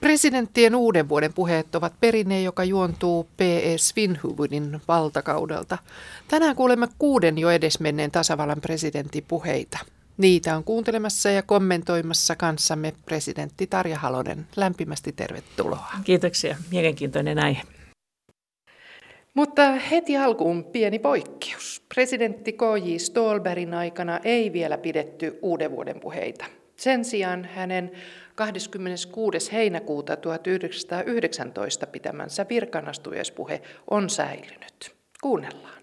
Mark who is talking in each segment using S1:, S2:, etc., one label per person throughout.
S1: Presidenttien uuden vuoden puheet ovat perinne, joka juontuu P.E. Svinhuvudin valtakaudelta. Tänään kuulemme kuuden jo edesmenneen tasavallan presidentin puheita. Niitä on kuuntelemassa ja kommentoimassa kanssamme presidentti Tarja Halonen. Lämpimästi tervetuloa.
S2: Kiitoksia. Mielenkiintoinen aihe.
S1: Mutta heti alkuun pieni poikkeus. Presidentti K.J. Stolberin aikana ei vielä pidetty uuden vuoden puheita. Sen sijaan hänen 26. heinäkuuta 1919 pitämänsä virkanastujaispuhe on säilynyt. Kuunnellaan.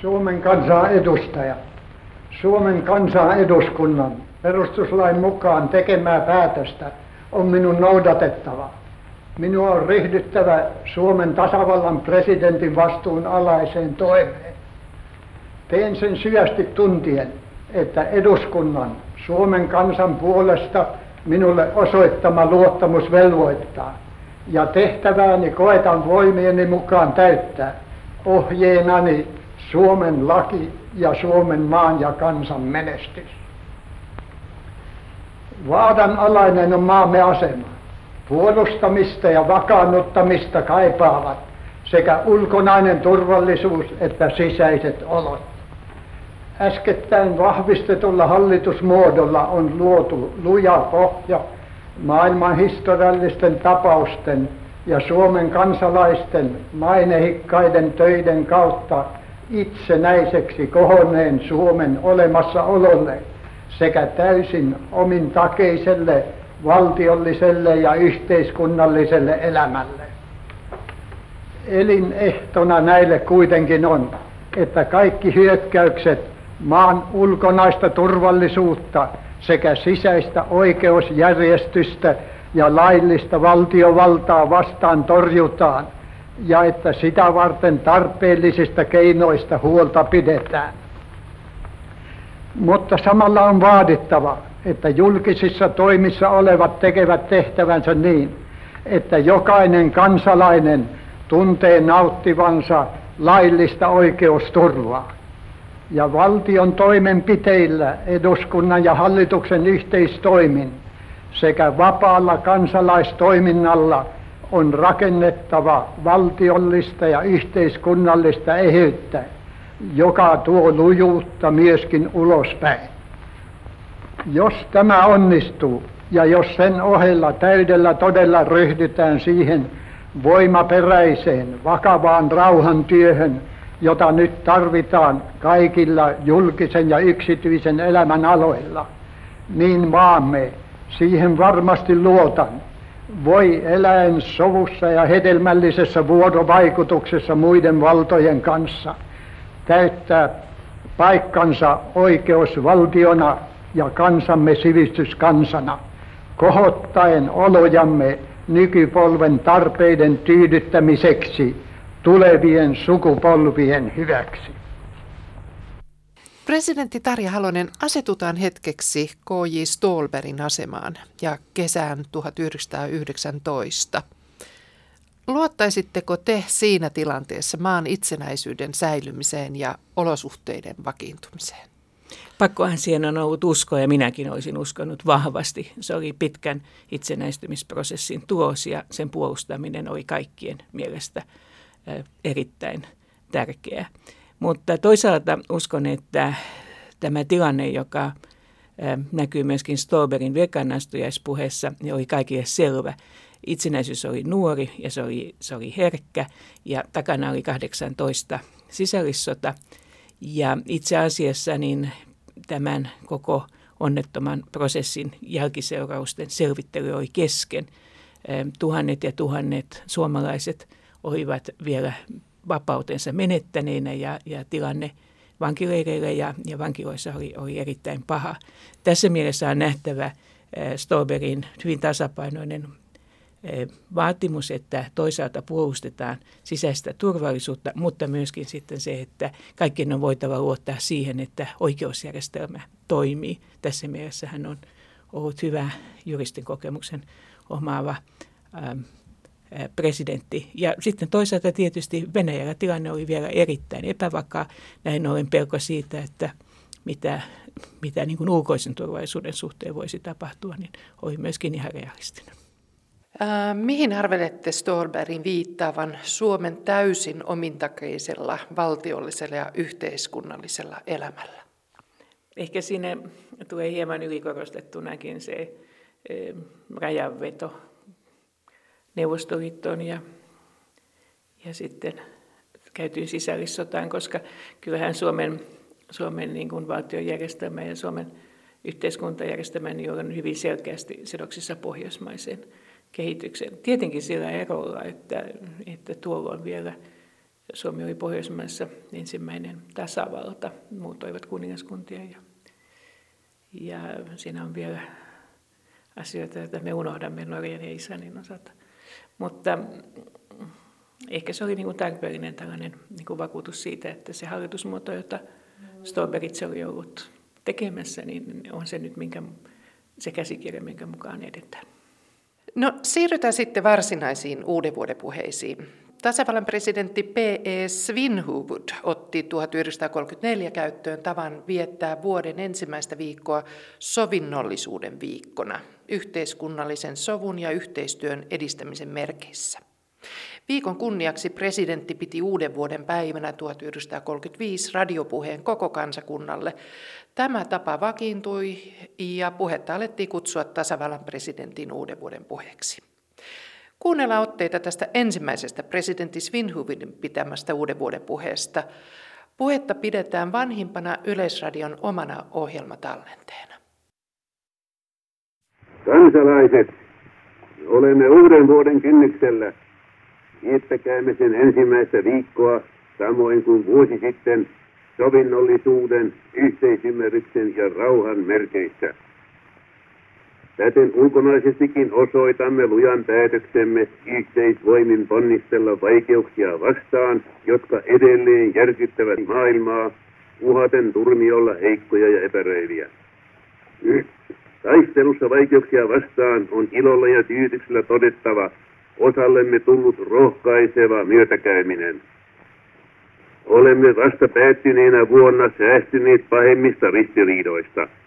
S3: Suomen kansan edustaja. Suomen kansan eduskunnan perustuslain mukaan tekemää päätöstä on minun noudatettava. Minua on ryhdyttävä Suomen tasavallan presidentin vastuun alaiseen toimeen. Teen sen syvästi tuntien, että eduskunnan Suomen kansan puolesta minulle osoittama luottamus velvoittaa. Ja tehtävääni koetan voimieni mukaan täyttää ohjeenani Suomen laki ja Suomen maan ja kansan menestys. Vaadan alainen on maamme asema. Puolustamista ja vakaannuttamista kaipaavat sekä ulkonainen turvallisuus että sisäiset olot. Äskettäin vahvistetulla hallitusmuodolla on luotu luja pohja maailman historiallisten tapausten ja Suomen kansalaisten mainehikkaiden töiden kautta itsenäiseksi kohonneen Suomen olemassaololle sekä täysin omin takeiselle valtiolliselle ja yhteiskunnalliselle elämälle. Elinehtona näille kuitenkin on, että kaikki hyökkäykset maan ulkonaista turvallisuutta sekä sisäistä oikeusjärjestystä ja laillista valtiovaltaa vastaan torjutaan ja että sitä varten tarpeellisista keinoista huolta pidetään. Mutta samalla on vaadittava, että julkisissa toimissa olevat tekevät tehtävänsä niin, että jokainen kansalainen tuntee nauttivansa laillista oikeusturvaa ja valtion toimenpiteillä eduskunnan ja hallituksen yhteistoimin sekä vapaalla kansalaistoiminnalla on rakennettava valtiollista ja yhteiskunnallista eheyttä, joka tuo lujuutta myöskin ulospäin. Jos tämä onnistuu ja jos sen ohella täydellä todella ryhdytään siihen voimaperäiseen, vakavaan rauhantyöhön, jota nyt tarvitaan kaikilla julkisen ja yksityisen elämän aloilla, niin maamme, siihen varmasti luotan, voi eläen sovussa ja hedelmällisessä vuorovaikutuksessa muiden valtojen kanssa täyttää paikkansa oikeusvaltiona ja kansamme sivistyskansana, kohottaen olojamme nykypolven tarpeiden tyydyttämiseksi tulevien sukupolvien hyväksi.
S1: Presidentti Tarja Halonen, asetutaan hetkeksi K.J. Stolberin asemaan ja kesään 1919. Luottaisitteko te siinä tilanteessa maan itsenäisyyden säilymiseen ja olosuhteiden vakiintumiseen?
S2: Pakkohan siihen on ollut usko ja minäkin olisin uskonut vahvasti. Se oli pitkän itsenäistymisprosessin tulos ja sen puolustaminen oli kaikkien mielestä – erittäin tärkeä. Mutta toisaalta uskon, että tämä tilanne, joka näkyy myöskin Stolberin vekannastujaispuheessa, niin oli kaikille selvä. Itsenäisyys oli nuori ja se oli, se oli herkkä ja takana oli 18 sisällissota. Ja itse asiassa niin tämän koko onnettoman prosessin jälkiseurausten selvittely oli kesken. Tuhannet ja tuhannet suomalaiset – olivat vielä vapautensa menettäneinä ja, ja tilanne vankileireillä ja, ja vankiloissa oli, oli erittäin paha. Tässä mielessä on nähtävä äh, Stolberin hyvin tasapainoinen vaatimus, että toisaalta puolustetaan sisäistä turvallisuutta, mutta myöskin sitten se, että kaikkien on voitava luottaa siihen, että oikeusjärjestelmä toimii. Tässä mielessä hän on ollut hyvä juristin kokemuksen omaava ähm, presidentti. Ja sitten toisaalta tietysti Venäjällä tilanne oli vielä erittäin epävakaa. Näin ollen pelko siitä, että mitä, mitä niin kuin ulkoisen turvallisuuden suhteen voisi tapahtua, niin oli myöskin ihan realistinen.
S1: Äh, mihin arvelette Stolbergin viittaavan Suomen täysin omintakeisella valtiollisella ja yhteiskunnallisella elämällä?
S2: Ehkä sinne tulee hieman ylikorostettunakin se e, rajanveto Neuvostoliittoon ja, ja sitten käytyyn sisällissotaan, koska kyllähän Suomen, Suomen niin kuin valtiojärjestelmä ja Suomen yhteiskuntajärjestelmä niin on hyvin selkeästi sidoksissa pohjoismaiseen kehitykseen. Tietenkin sillä erolla, että, että tuolloin vielä Suomi oli Pohjoismaissa ensimmäinen tasavalta, muut olivat kuningaskuntia ja, ja siinä on vielä asioita, joita me unohdamme Norjan ja Islannin osalta. Mutta ehkä se oli niin tarpeellinen tällainen niin kuin vakuutus siitä, että se hallitusmuoto, jota Stolberg itse oli ollut tekemässä, niin on se nyt minkä, se käsikirja, minkä mukaan edetään.
S1: No siirrytään sitten varsinaisiin uuden vuoden puheisiin. Tasavallan presidentti P.E. Svinhuvud otti 1934 käyttöön tavan viettää vuoden ensimmäistä viikkoa sovinnollisuuden viikkona, yhteiskunnallisen sovun ja yhteistyön edistämisen merkeissä. Viikon kunniaksi presidentti piti uuden vuoden päivänä 1935 radiopuheen koko kansakunnalle. Tämä tapa vakiintui ja puhetta alettiin kutsua tasavallan presidentin uuden vuoden puheeksi. Kuunnellaan otteita tästä ensimmäisestä presidentti Svinhuvin pitämästä uuden vuoden puheesta. Puhetta pidetään vanhimpana Yleisradion omana ohjelmatallenteena.
S4: Kansalaiset, olemme uuden vuoden kynnyksellä. Viettäkäämme sen ensimmäistä viikkoa samoin kuin vuosi sitten sovinnollisuuden, yhteisymmärryksen ja rauhan merkeissä. Täten ulkonaisestikin osoitamme lujan päätöksemme yhteisvoimin ponnistella vaikeuksia vastaan, jotka edelleen järkyttävät maailmaa, uhaten turmiolla heikkoja ja epäröiviä. Taistelussa vaikeuksia vastaan on ilolla ja tyytyksellä todettava osallemme tullut rohkaiseva myötäkäyminen. Olemme vasta päättyneenä vuonna säästyneet pahemmista ristiriidoista –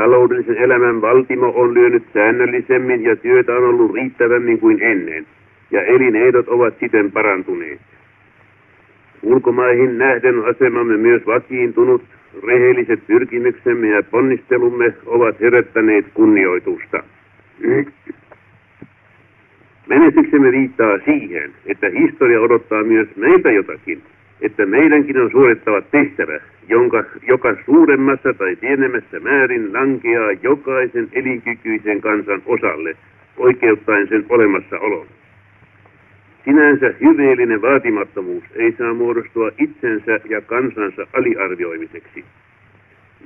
S4: Taloudellisen elämän valtimo on lyönyt säännöllisemmin ja työtä on ollut riittävämmin kuin ennen, ja elinehdot ovat siten parantuneet. Ulkomaihin nähden asemamme myös vakiintunut, rehelliset pyrkimyksemme ja ponnistelumme ovat herättäneet kunnioitusta. Menestyksemme viittaa siihen, että historia odottaa myös meiltä jotakin, että meidänkin on suorittava tehtävä, jonka, joka suuremmassa tai pienemmässä määrin lankeaa jokaisen elinkykyisen kansan osalle, oikeuttaen sen olemassaolon. Sinänsä hyveellinen vaatimattomuus ei saa muodostua itsensä ja kansansa aliarvioimiseksi.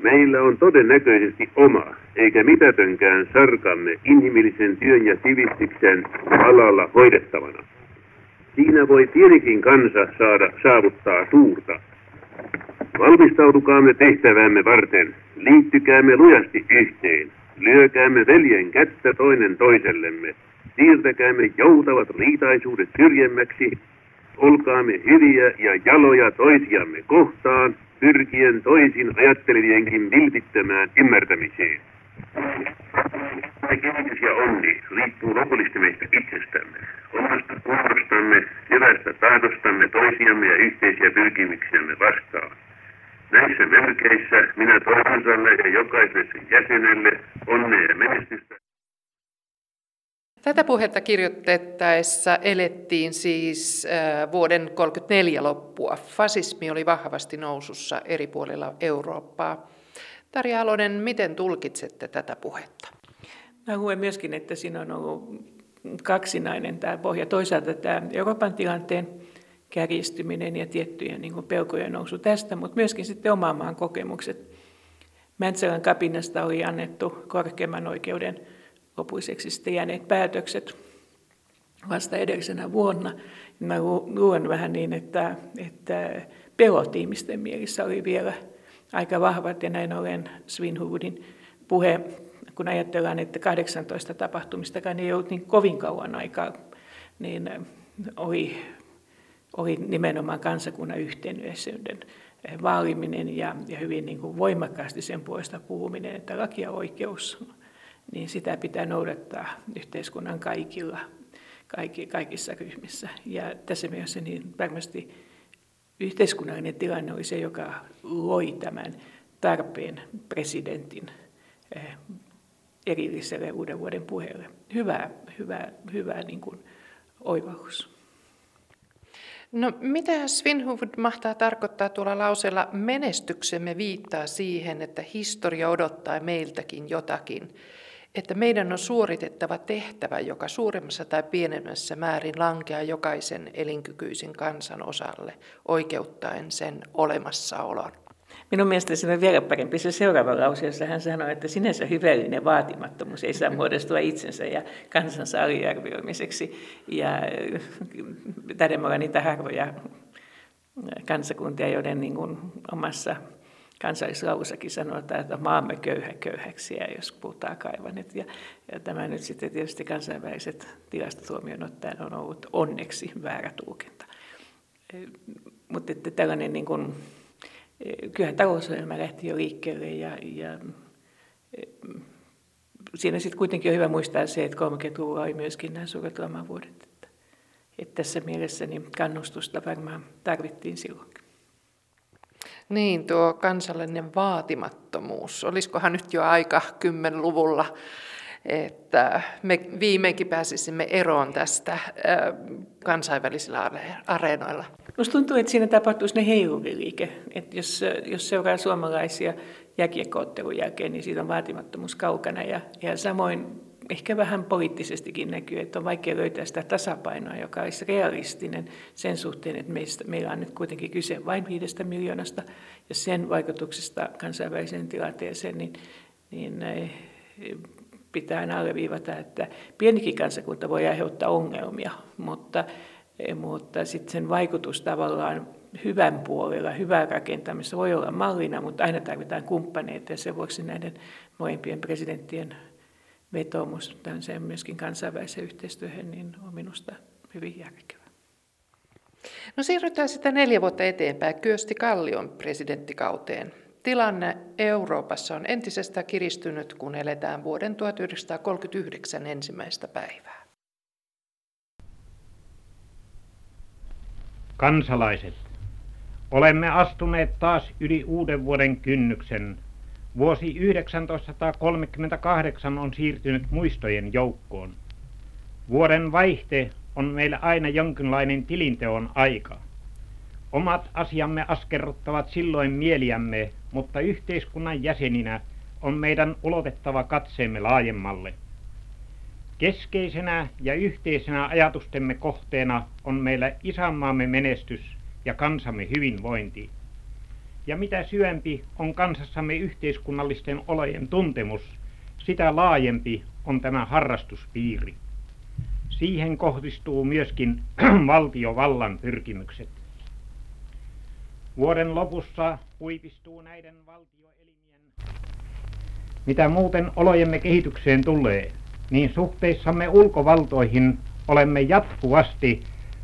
S4: Meillä on todennäköisesti oma, eikä mitätönkään sarkamme inhimillisen työn ja sivistyksen alalla hoidettavana. Siinä voi pienikin kansa saada saavuttaa suurta. Valmistautukaamme tehtävämme varten, liittykäämme lujasti yhteen, lyökäämme veljen kättä toinen toisellemme, siirtäkäämme joutavat riitaisuudet syrjemmäksi, olkaamme hyviä ja jaloja toisiamme kohtaan, pyrkien toisin ajattelevienkin vilpittömään ymmärtämiseen. Kehitys ja onni riippuu lopullisesti meistä itsestämme, omasta kunnostamme, hyvästä tahdostamme toisiamme ja yhteisiä pyrkimyksiämme vastaan. Näissä merkeissä minä toivotan ja jokaiselle sen jäsenelle onnea ja menestystä.
S1: Tätä puhetta kirjoitettaessa elettiin siis vuoden 1934 loppua. Fasismi oli vahvasti nousussa eri puolilla Eurooppaa. Tarja Alonen, miten tulkitsette tätä puhetta?
S2: Mä luen myöskin, että siinä on ollut kaksinainen tämä pohja. Toisaalta tämä Euroopan tilanteen kärjistyminen ja tiettyjen niin kuin pelkojen nousu tästä, mutta myöskin sitten oman maan kokemukset. Mäntsälän kapinasta oli annettu korkeimman oikeuden lopuiseksi sitten jääneet päätökset vasta edellisenä vuonna. Mä luen vähän niin, että, että pelot ihmisten mielissä oli vielä aika vahvat ja näin ollen Svinhuvudin puhe, kun ajatellaan, että 18 tapahtumistakaan ei ollut niin kovin kauan aikaa, niin oli, oli nimenomaan kansakunnan yhtenäisyyden vaaliminen ja, ja hyvin niin kuin voimakkaasti sen puolesta puhuminen, että laki ja oikeus, niin sitä pitää noudattaa yhteiskunnan kaikilla, kaikki, kaikissa ryhmissä. Ja tässä mielessä niin varmasti yhteiskunnallinen tilanne oli se, joka loi tämän tarpeen presidentin eh, erilliselle uuden vuoden puheelle. Hyvä, hyvä, hyvä niin kuin oivallus.
S1: No mitä Svinhuvud mahtaa tarkoittaa tuolla lauseella menestyksemme viittaa siihen, että historia odottaa meiltäkin jotakin, että meidän on suoritettava tehtävä, joka suuremmassa tai pienemmässä määrin lankeaa jokaisen elinkykyisin kansan osalle, oikeuttaen sen olemassaolon.
S2: Minun mielestäni on vielä parempi se seuraava lause, jossa hän sanoi, että sinänsä hyvällinen vaatimattomuus ei saa muodostua itsensä ja kansansa aliarvioimiseksi. Ja taidamme olla niitä harvoja kansakuntia, joiden niin kuin omassa kansallislausakin sanotaan, että maamme köyhä köyhäksiä, jos puhutaan kaivanet. Ja, ja tämä nyt sitten tietysti kansainväliset tilastot huomioon ottaen on ollut onneksi väärä tulkinta. Mutta että tällainen niin kuin, kyllähän talousohjelma lähti jo liikkeelle ja, ja siinä sitten kuitenkin on hyvä muistaa se, että 30-luvulla oli myöskin nämä suuret lamavuodet. Että, että tässä mielessä niin kannustusta varmaan tarvittiin silloinkin.
S1: Niin, tuo kansallinen vaatimattomuus. Olisikohan nyt jo aika kymmenluvulla, että me viimeinkin pääsisimme eroon tästä kansainvälisillä areenoilla?
S2: Minusta tuntuu, että siinä tapahtuisi ne heiluriliike. Että jos, jos seuraa suomalaisia jääkiekkoottelun jälkeen, niin siitä on vaatimattomuus kaukana. Ja, ja samoin ehkä vähän poliittisestikin näkyy, että on vaikea löytää sitä tasapainoa, joka olisi realistinen sen suhteen, että meistä, meillä on nyt kuitenkin kyse vain viidestä miljoonasta ja sen vaikutuksesta kansainväliseen tilanteeseen, niin, niin eh, pitää aina alleviivata, että pienikin kansakunta voi aiheuttaa ongelmia, mutta, eh, mutta sitten sen vaikutus tavallaan hyvän puolella, hyvää rakentamista voi olla mallina, mutta aina tarvitaan kumppaneita ja sen vuoksi näiden molempien presidenttien vetoomus tämmöiseen myöskin kansainväliseen yhteistyöhön niin on minusta hyvin järkevä.
S1: No siirrytään sitten neljä vuotta eteenpäin Kyösti Kallion presidenttikauteen. Tilanne Euroopassa on entisestään kiristynyt, kun eletään vuoden 1939 ensimmäistä päivää.
S5: Kansalaiset, olemme astuneet taas yli uuden vuoden kynnyksen Vuosi 1938 on siirtynyt muistojen joukkoon. Vuoden vaihte on meillä aina jonkinlainen tilinteon aika. Omat asiamme askerruttavat silloin mieliämme, mutta yhteiskunnan jäseninä on meidän ulotettava katseemme laajemmalle. Keskeisenä ja yhteisenä ajatustemme kohteena on meillä isänmaamme menestys ja kansamme hyvinvointi ja mitä syvempi on kansassamme yhteiskunnallisten olojen tuntemus, sitä laajempi on tämä harrastuspiiri. Siihen kohdistuu myöskin valtiovallan pyrkimykset. Vuoden lopussa huipistuu näiden valtioelimien, mitä muuten olojemme kehitykseen tulee, niin suhteissamme ulkovaltoihin olemme jatkuvasti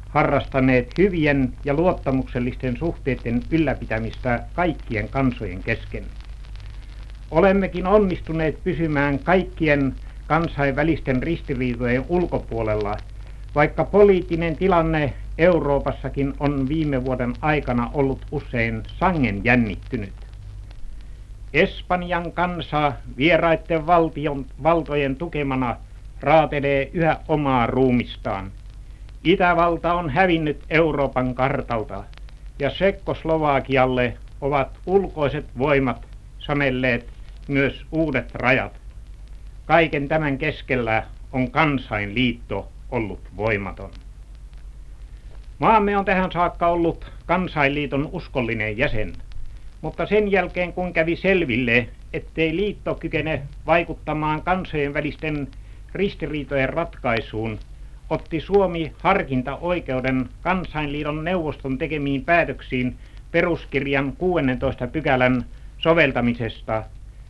S5: harrastaneet hyvien ja luottamuksellisten suhteiden ylläpitämistä kaikkien kansojen kesken. Olemmekin onnistuneet pysymään kaikkien kansainvälisten ristiriitojen ulkopuolella, vaikka poliittinen tilanne Euroopassakin on viime vuoden aikana ollut usein sangen jännittynyt. Espanjan kansa vieraiden valtion, valtojen tukemana raatelee yhä omaa ruumistaan – Itävalta on hävinnyt Euroopan kartalta ja Sekkoslovakialle ovat ulkoiset voimat sanelleet myös uudet rajat. Kaiken tämän keskellä on kansainliitto ollut voimaton. Maamme on tähän saakka ollut kansainliiton uskollinen jäsen, mutta sen jälkeen kun kävi selville, ettei liitto kykene vaikuttamaan kansojen välisten ristiriitojen ratkaisuun, otti Suomi harkintaoikeuden kansainliiton neuvoston tekemiin päätöksiin peruskirjan 16 pykälän soveltamisesta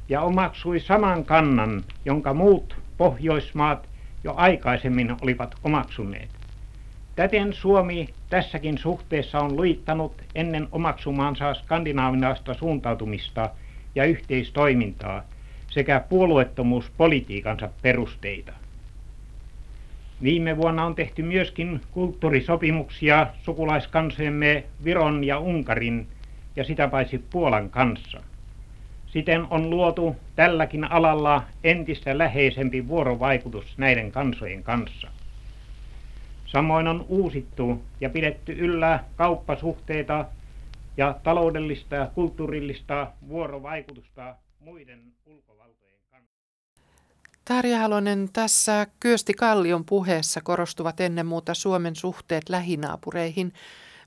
S5: ja omaksui saman kannan, jonka muut Pohjoismaat jo aikaisemmin olivat omaksuneet. Täten Suomi tässäkin suhteessa on luittanut ennen omaksumaansa skandinaavinaista suuntautumista ja yhteistoimintaa sekä puolueettomuuspolitiikansa perusteita. Viime vuonna on tehty myöskin kulttuurisopimuksia sukulaiskansojemme Viron ja Unkarin ja sitä paitsi Puolan kanssa. Siten on luotu tälläkin alalla entistä läheisempi vuorovaikutus näiden kansojen kanssa. Samoin on uusittu ja pidetty yllä kauppasuhteita ja taloudellista ja kulttuurillista vuorovaikutusta muiden ulkovaltojen kanssa.
S1: Tarja Halonen, tässä Kyösti Kallion puheessa korostuvat ennen muuta Suomen suhteet lähinaapureihin.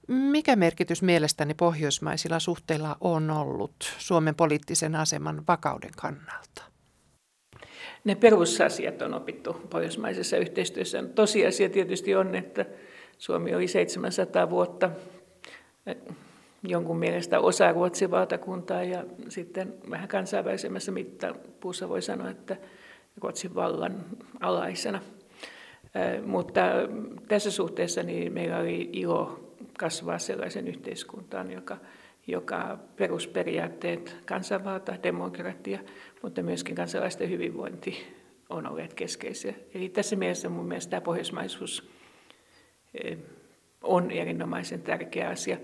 S1: Mikä merkitys mielestäni pohjoismaisilla suhteilla on ollut Suomen poliittisen aseman vakauden kannalta?
S2: Ne perusasiat on opittu pohjoismaisessa yhteistyössä. Tosiasia tietysti on, että Suomi oli 700 vuotta eh, jonkun mielestä osa Ruotsin valtakuntaa ja sitten vähän kansainvälisemmässä mittapuussa voi sanoa, että Ruotsin vallan alaisena. Eh, mutta tässä suhteessa niin meillä oli ilo kasvaa sellaisen yhteiskuntaan, joka, joka perusperiaatteet, kansanvalta, demokratia, mutta myöskin kansalaisten hyvinvointi on olleet keskeisiä. Eli tässä mielessä mun mielestä tämä pohjoismaisuus eh, on erinomaisen tärkeä asia.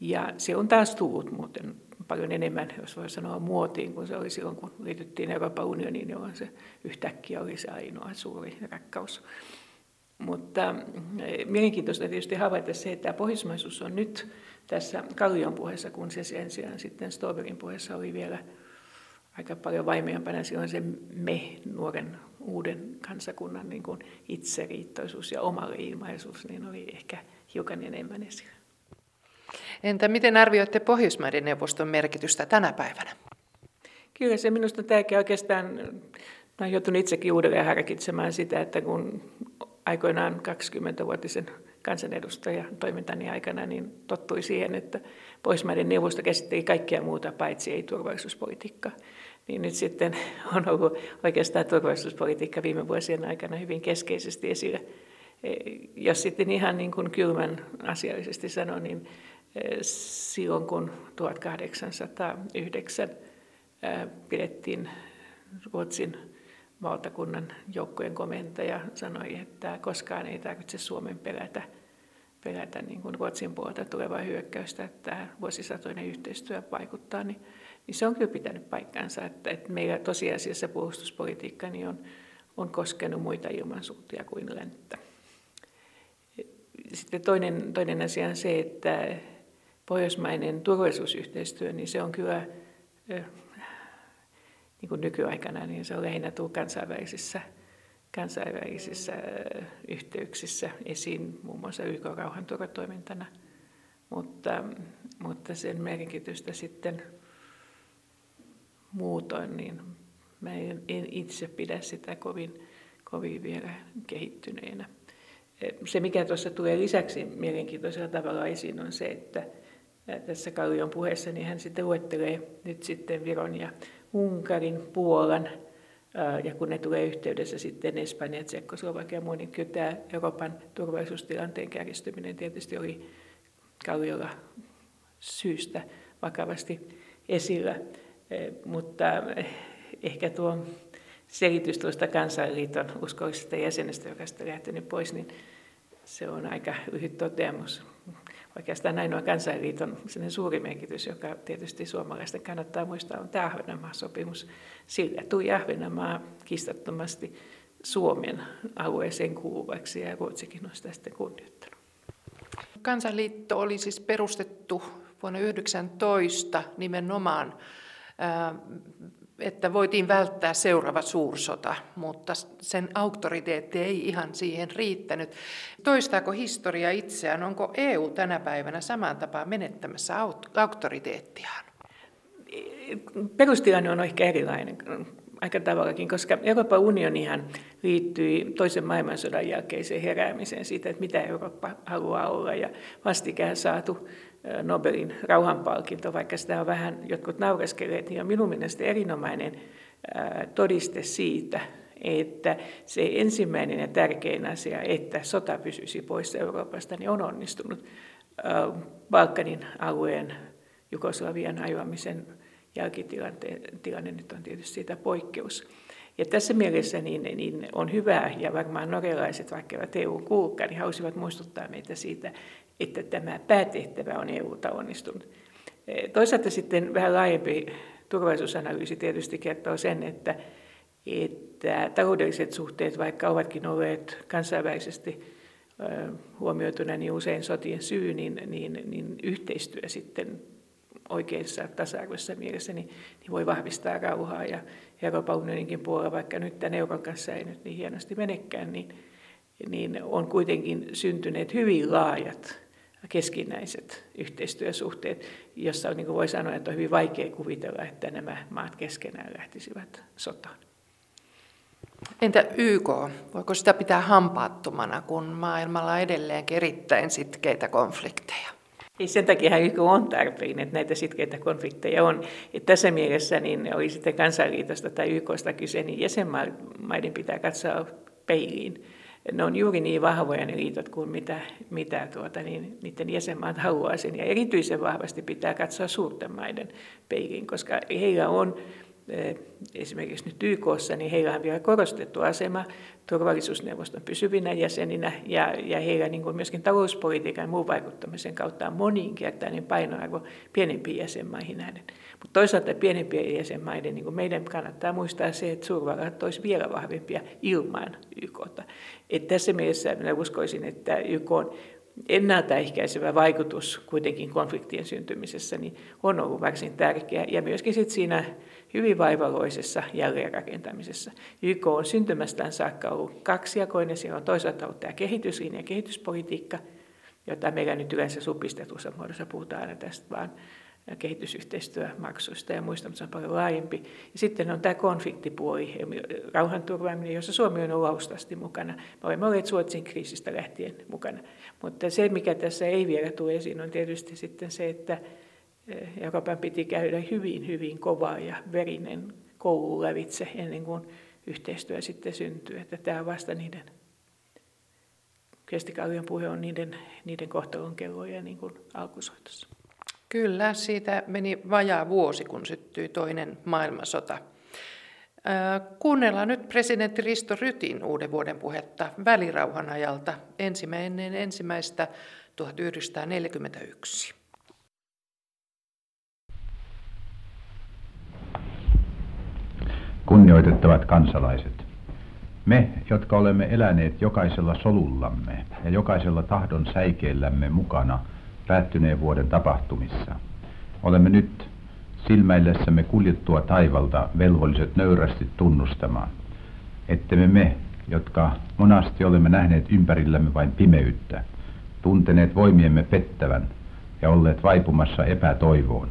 S2: Ja se on taas tullut muuten paljon enemmän, jos voi sanoa muotiin, kuin se oli silloin, kun liityttiin Euroopan unioniin, jolloin se yhtäkkiä oli se ainoa suuri rakkaus. Mutta eh, mielenkiintoista tietysti havaita se, että pohjoismaisuus on nyt tässä Kallion puheessa, kun se sen sijaan sitten Stoberin puheessa oli vielä aika paljon vaimeampana silloin se me, nuoren uuden kansakunnan niin kuin itseriittoisuus ja omalle ilmaisuus, niin oli ehkä hiukan enemmän esillä.
S1: Entä miten arvioitte Pohjoismaiden neuvoston merkitystä tänä päivänä?
S2: Kyllä se minusta tärkeä oikeastaan, olen joutunut itsekin uudelleen harkitsemaan sitä, että kun aikoinaan 20-vuotisen kansanedustajan toimintani aikana niin tottui siihen, että Pohjoismaiden neuvosto käsitteli kaikkea muuta paitsi ei turvallisuuspolitiikkaa. Niin nyt sitten on ollut oikeastaan turvallisuuspolitiikka viime vuosien aikana hyvin keskeisesti esillä. E, jos sitten ihan niin kuin kylmän asiallisesti sanoo, niin e, silloin kun 1809 pidettiin Ruotsin valtakunnan joukkojen komentaja sanoi, että koskaan ei tarvitse Suomen pelätä, pelätä niin kuin Ruotsin puolelta tulevaa hyökkäystä, että vuosisatoinen yhteistyö vaikuttaa, niin, niin se on kyllä pitänyt paikkansa, että, että meillä tosiasiassa puolustuspolitiikka niin on, on koskenut muita ilmansuuntia kuin länttä. Sitten toinen, toinen asia on se, että pohjoismainen turvallisuusyhteistyö, niin se on kyllä niin kuin nykyaikana, niin se on lähinnä tullut kansainvälisissä, kansainvälisissä yhteyksissä esiin, muun muassa YK rauhanturvatoimintana. Mutta, mutta sen merkitystä sitten muutoin, niin mä en, en itse pidä sitä kovin, kovin vielä kehittyneenä. Se, mikä tuossa tulee lisäksi mielenkiintoisella tavalla esiin, on se, että tässä Kallion puheessa niin hän sitten luettelee nyt sitten Viron ja Unkarin, Puolan, ja kun ne tulee yhteydessä sitten Espanja, Tsekkoslovakia ja muu, niin kyllä tämä Euroopan turvallisuustilanteen kärjistyminen tietysti oli Kalliolla syystä vakavasti esillä. Mutta ehkä tuo selitys tuosta kansainliiton uskollisesta jäsenestä, joka sitten lähtenyt pois, niin se on aika lyhyt toteamus oikeastaan ainoa kansainliiton suuri merkitys, joka tietysti suomalaisten kannattaa muistaa, on tämä Ahvenanmaa-sopimus. Sillä tuli Ahvenanmaa kistattomasti Suomen alueeseen kuuluvaksi ja Ruotsikin on sitä sitten kunnioittanut.
S1: Kansanliitto oli siis perustettu vuonna 1919 nimenomaan että voitiin välttää seuraava suursota, mutta sen auktoriteetti ei ihan siihen riittänyt. Toistaako historia itseään? Onko EU tänä päivänä samaan tapaan menettämässä auktoriteettiaan?
S2: Perustilanne on ehkä erilainen. aika tavallakin, koska Euroopan unionihan liittyi toisen maailmansodan jälkeiseen heräämiseen siitä, että mitä Eurooppa haluaa olla. Ja vastikään saatu Nobelin rauhanpalkinto, vaikka sitä on vähän jotkut nauraskeleet, niin on minun mielestä erinomainen todiste siitä, että se ensimmäinen ja tärkein asia, että sota pysyisi pois Euroopasta, niin on onnistunut. Balkanin alueen Jugoslavian ajoamisen jälkitilanne nyt on tietysti siitä poikkeus. Ja tässä mielessä niin, niin on hyvä, ja varmaan norjalaiset, vaikka eivät EU kuulkaan, niin halusivat muistuttaa meitä siitä, että tämä päätehtävä on EUta onnistunut. Toisaalta sitten vähän laajempi turvallisuusanalyysi tietysti kertoo sen, että, että taloudelliset suhteet, vaikka ovatkin olleet kansainvälisesti huomioituna niin usein sotien syy, niin, niin, niin yhteistyö sitten oikeassa tasa-arvoisessa mielessä, niin, niin voi vahvistaa rauhaa. Ja Euroopan unioninkin puolella, vaikka nyt tämän euron kanssa ei nyt niin hienosti menekään, niin, niin on kuitenkin syntyneet hyvin laajat keskinäiset yhteistyösuhteet, jossa niin kuin voi sanoa, että on hyvin vaikea kuvitella, että nämä maat keskenään lähtisivät sotaan.
S1: Entä YK? Voiko sitä pitää hampaattomana, kun maailmalla on edelleenkin erittäin sitkeitä konflikteja?
S2: Ei sen takia YK on tarpeen, että näitä sitkeitä konflikteja on. Että tässä mielessä niin oli sitten kansanliitosta tai YKsta kyse, niin jäsenmaiden pitää katsoa peiliin. Ne on juuri niin vahvoja ne liitot kuin mitä, mitä tuota, niin, niiden jäsenmaat haluaa sen. Ja erityisen vahvasti pitää katsoa suurten maiden peiliin, koska heillä on Eh, esimerkiksi nyt YKssa, niin heillä on vielä korostettu asema turvallisuusneuvoston pysyvinä jäseninä ja, ja heillä niin kuin myöskin talouspolitiikan ja muun vaikuttamisen kautta on moninkertainen painoarvo pienempiin jäsenmaihin nähden. Mutta toisaalta pienempien jäsenmaiden, niin kuin meidän kannattaa muistaa se, että suurvallat olisi vielä vahvempia ilman. Et tässä mielessä minä uskoisin, että YK on ennaltaehkäisevä vaikutus kuitenkin konfliktien syntymisessä niin on ollut varsin tärkeä. Ja myöskin sit siinä hyvin vaivalloisessa jälleenrakentamisessa. YK on syntymästään saakka ollut kaksijakoinen. Siellä on toisaalta ollut tämä kehityslinja ja kehityspolitiikka, jota meillä nyt yleensä supistetussa muodossa puhutaan aina tästä vaan kehitysyhteistyömaksuista ja muista, mutta se on paljon laajempi. Ja sitten on tämä konfliktipuoli, rauhanturvaaminen, jossa Suomi on ollut austasti mukana. Me olemme olleet Suotsin kriisistä lähtien mukana. Mutta se, mikä tässä ei vielä tule esiin, on tietysti sitten se, että Euroopan piti käydä hyvin, hyvin kova ja verinen koulu lävitse ennen kuin yhteistyö sitten syntyy. Että tämä on vasta niiden, Kestikallion puhe on niiden, niiden kohtalon kelloja niin kuin alkusoitossa.
S1: Kyllä, siitä meni vajaa vuosi, kun syttyi toinen maailmansota. Kuunnellaan nyt presidentti Risto Rytin uuden vuoden puhetta välirauhan ajalta ensimmäinen ensimmäistä 1941.
S6: Kunnioitettavat kansalaiset, me, jotka olemme eläneet jokaisella solullamme ja jokaisella tahdon säikeellämme mukana päättyneen vuoden tapahtumissa, olemme nyt silmäillessämme kuljettua taivalta velvolliset nöyrästi tunnustamaan, että me me, jotka monasti olemme nähneet ympärillämme vain pimeyttä, tunteneet voimiemme pettävän ja olleet vaipumassa epätoivoon,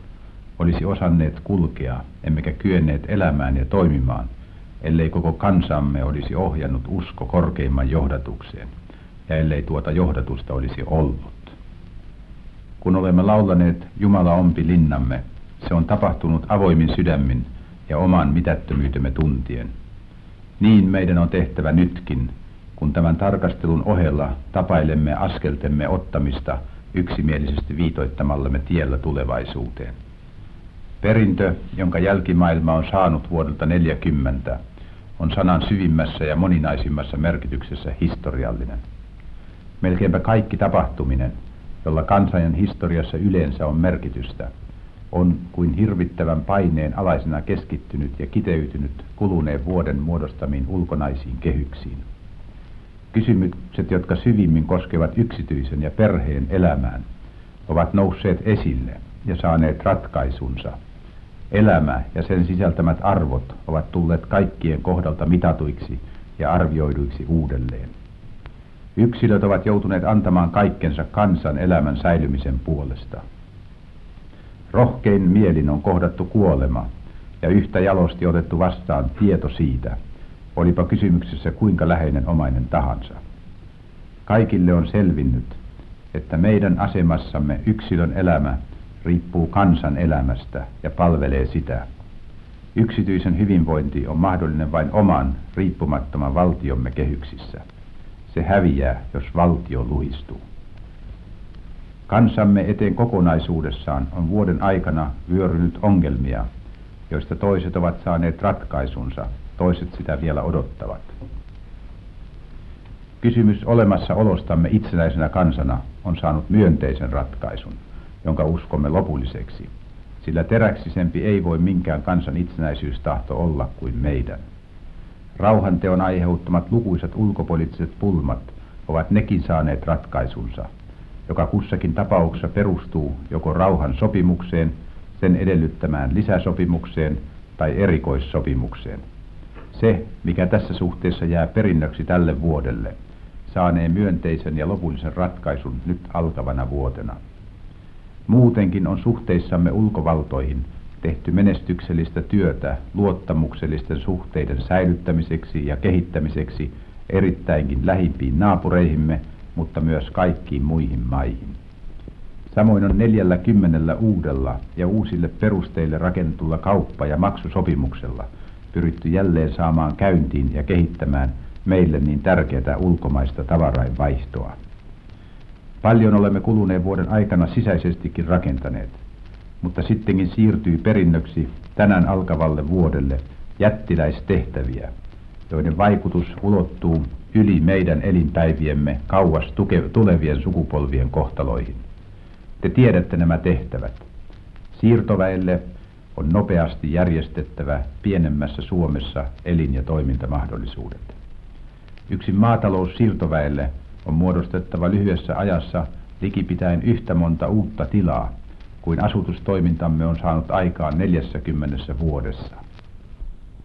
S6: olisi osanneet kulkea, emmekä kyenneet elämään ja toimimaan, ellei koko kansamme olisi ohjannut usko korkeimman johdatukseen, ja ellei tuota johdatusta olisi ollut. Kun olemme laulaneet Jumala ompi linnamme, se on tapahtunut avoimin sydämin ja oman mitättömyytemme tuntien. Niin meidän on tehtävä nytkin, kun tämän tarkastelun ohella tapailemme askeltemme ottamista yksimielisesti viitoittamallemme tiellä tulevaisuuteen. Perintö, jonka jälkimaailma on saanut vuodelta 40, on sanan syvimmässä ja moninaisimmassa merkityksessä historiallinen. Melkeinpä kaikki tapahtuminen, jolla kansajan historiassa yleensä on merkitystä, on kuin hirvittävän paineen alaisena keskittynyt ja kiteytynyt kuluneen vuoden muodostamiin ulkonaisiin kehyksiin. Kysymykset, jotka syvimmin koskevat yksityisen ja perheen elämään, ovat nousseet esille ja saaneet ratkaisunsa – Elämä ja sen sisältämät arvot ovat tulleet kaikkien kohdalta mitatuiksi ja arvioiduiksi uudelleen. Yksilöt ovat joutuneet antamaan kaikkensa kansan elämän säilymisen puolesta. Rohkein mielin on kohdattu kuolema, ja yhtä jalosti otettu vastaan tieto siitä, olipa kysymyksessä kuinka läheinen omainen tahansa. Kaikille on selvinnyt, että meidän asemassamme yksilön elämä riippuu kansan elämästä ja palvelee sitä. Yksityisen hyvinvointi on mahdollinen vain oman riippumattoman valtiomme kehyksissä. Se häviää, jos valtio luhistuu. Kansamme eteen kokonaisuudessaan on vuoden aikana vyörynyt ongelmia, joista toiset ovat saaneet ratkaisunsa, toiset sitä vielä odottavat. Kysymys olemassaolostamme itsenäisenä kansana on saanut myönteisen ratkaisun, jonka uskomme lopulliseksi, sillä teräksisempi ei voi minkään kansan itsenäisyystahto olla kuin meidän. Rauhanteon aiheuttamat lukuisat ulkopoliittiset pulmat ovat nekin saaneet ratkaisunsa, joka kussakin tapauksessa perustuu joko rauhan sopimukseen, sen edellyttämään lisäsopimukseen tai erikoissopimukseen. Se, mikä tässä suhteessa jää perinnöksi tälle vuodelle, saanee myönteisen ja lopullisen ratkaisun nyt alkavana vuotena. Muutenkin on suhteissamme ulkovaltoihin tehty menestyksellistä työtä luottamuksellisten suhteiden säilyttämiseksi ja kehittämiseksi erittäinkin lähimpiin naapureihimme, mutta myös kaikkiin muihin maihin. Samoin on neljällä kymmenellä uudella ja uusille perusteille rakennetulla kauppa- ja maksusopimuksella pyritty jälleen saamaan käyntiin ja kehittämään meille niin tärkeää ulkomaista tavarainvaihtoa. Paljon olemme kuluneen vuoden aikana sisäisestikin rakentaneet, mutta sittenkin siirtyi perinnöksi tänään alkavalle vuodelle jättiläistehtäviä, joiden vaikutus ulottuu yli meidän elinpäiviemme kauas tuke, tulevien sukupolvien kohtaloihin. Te tiedätte nämä tehtävät. Siirtoväelle on nopeasti järjestettävä pienemmässä Suomessa elin- ja toimintamahdollisuudet. Yksin maataloussiirtoväelle on muodostettava lyhyessä ajassa likipitäen yhtä monta uutta tilaa, kuin asutustoimintamme on saanut aikaan 40 vuodessa.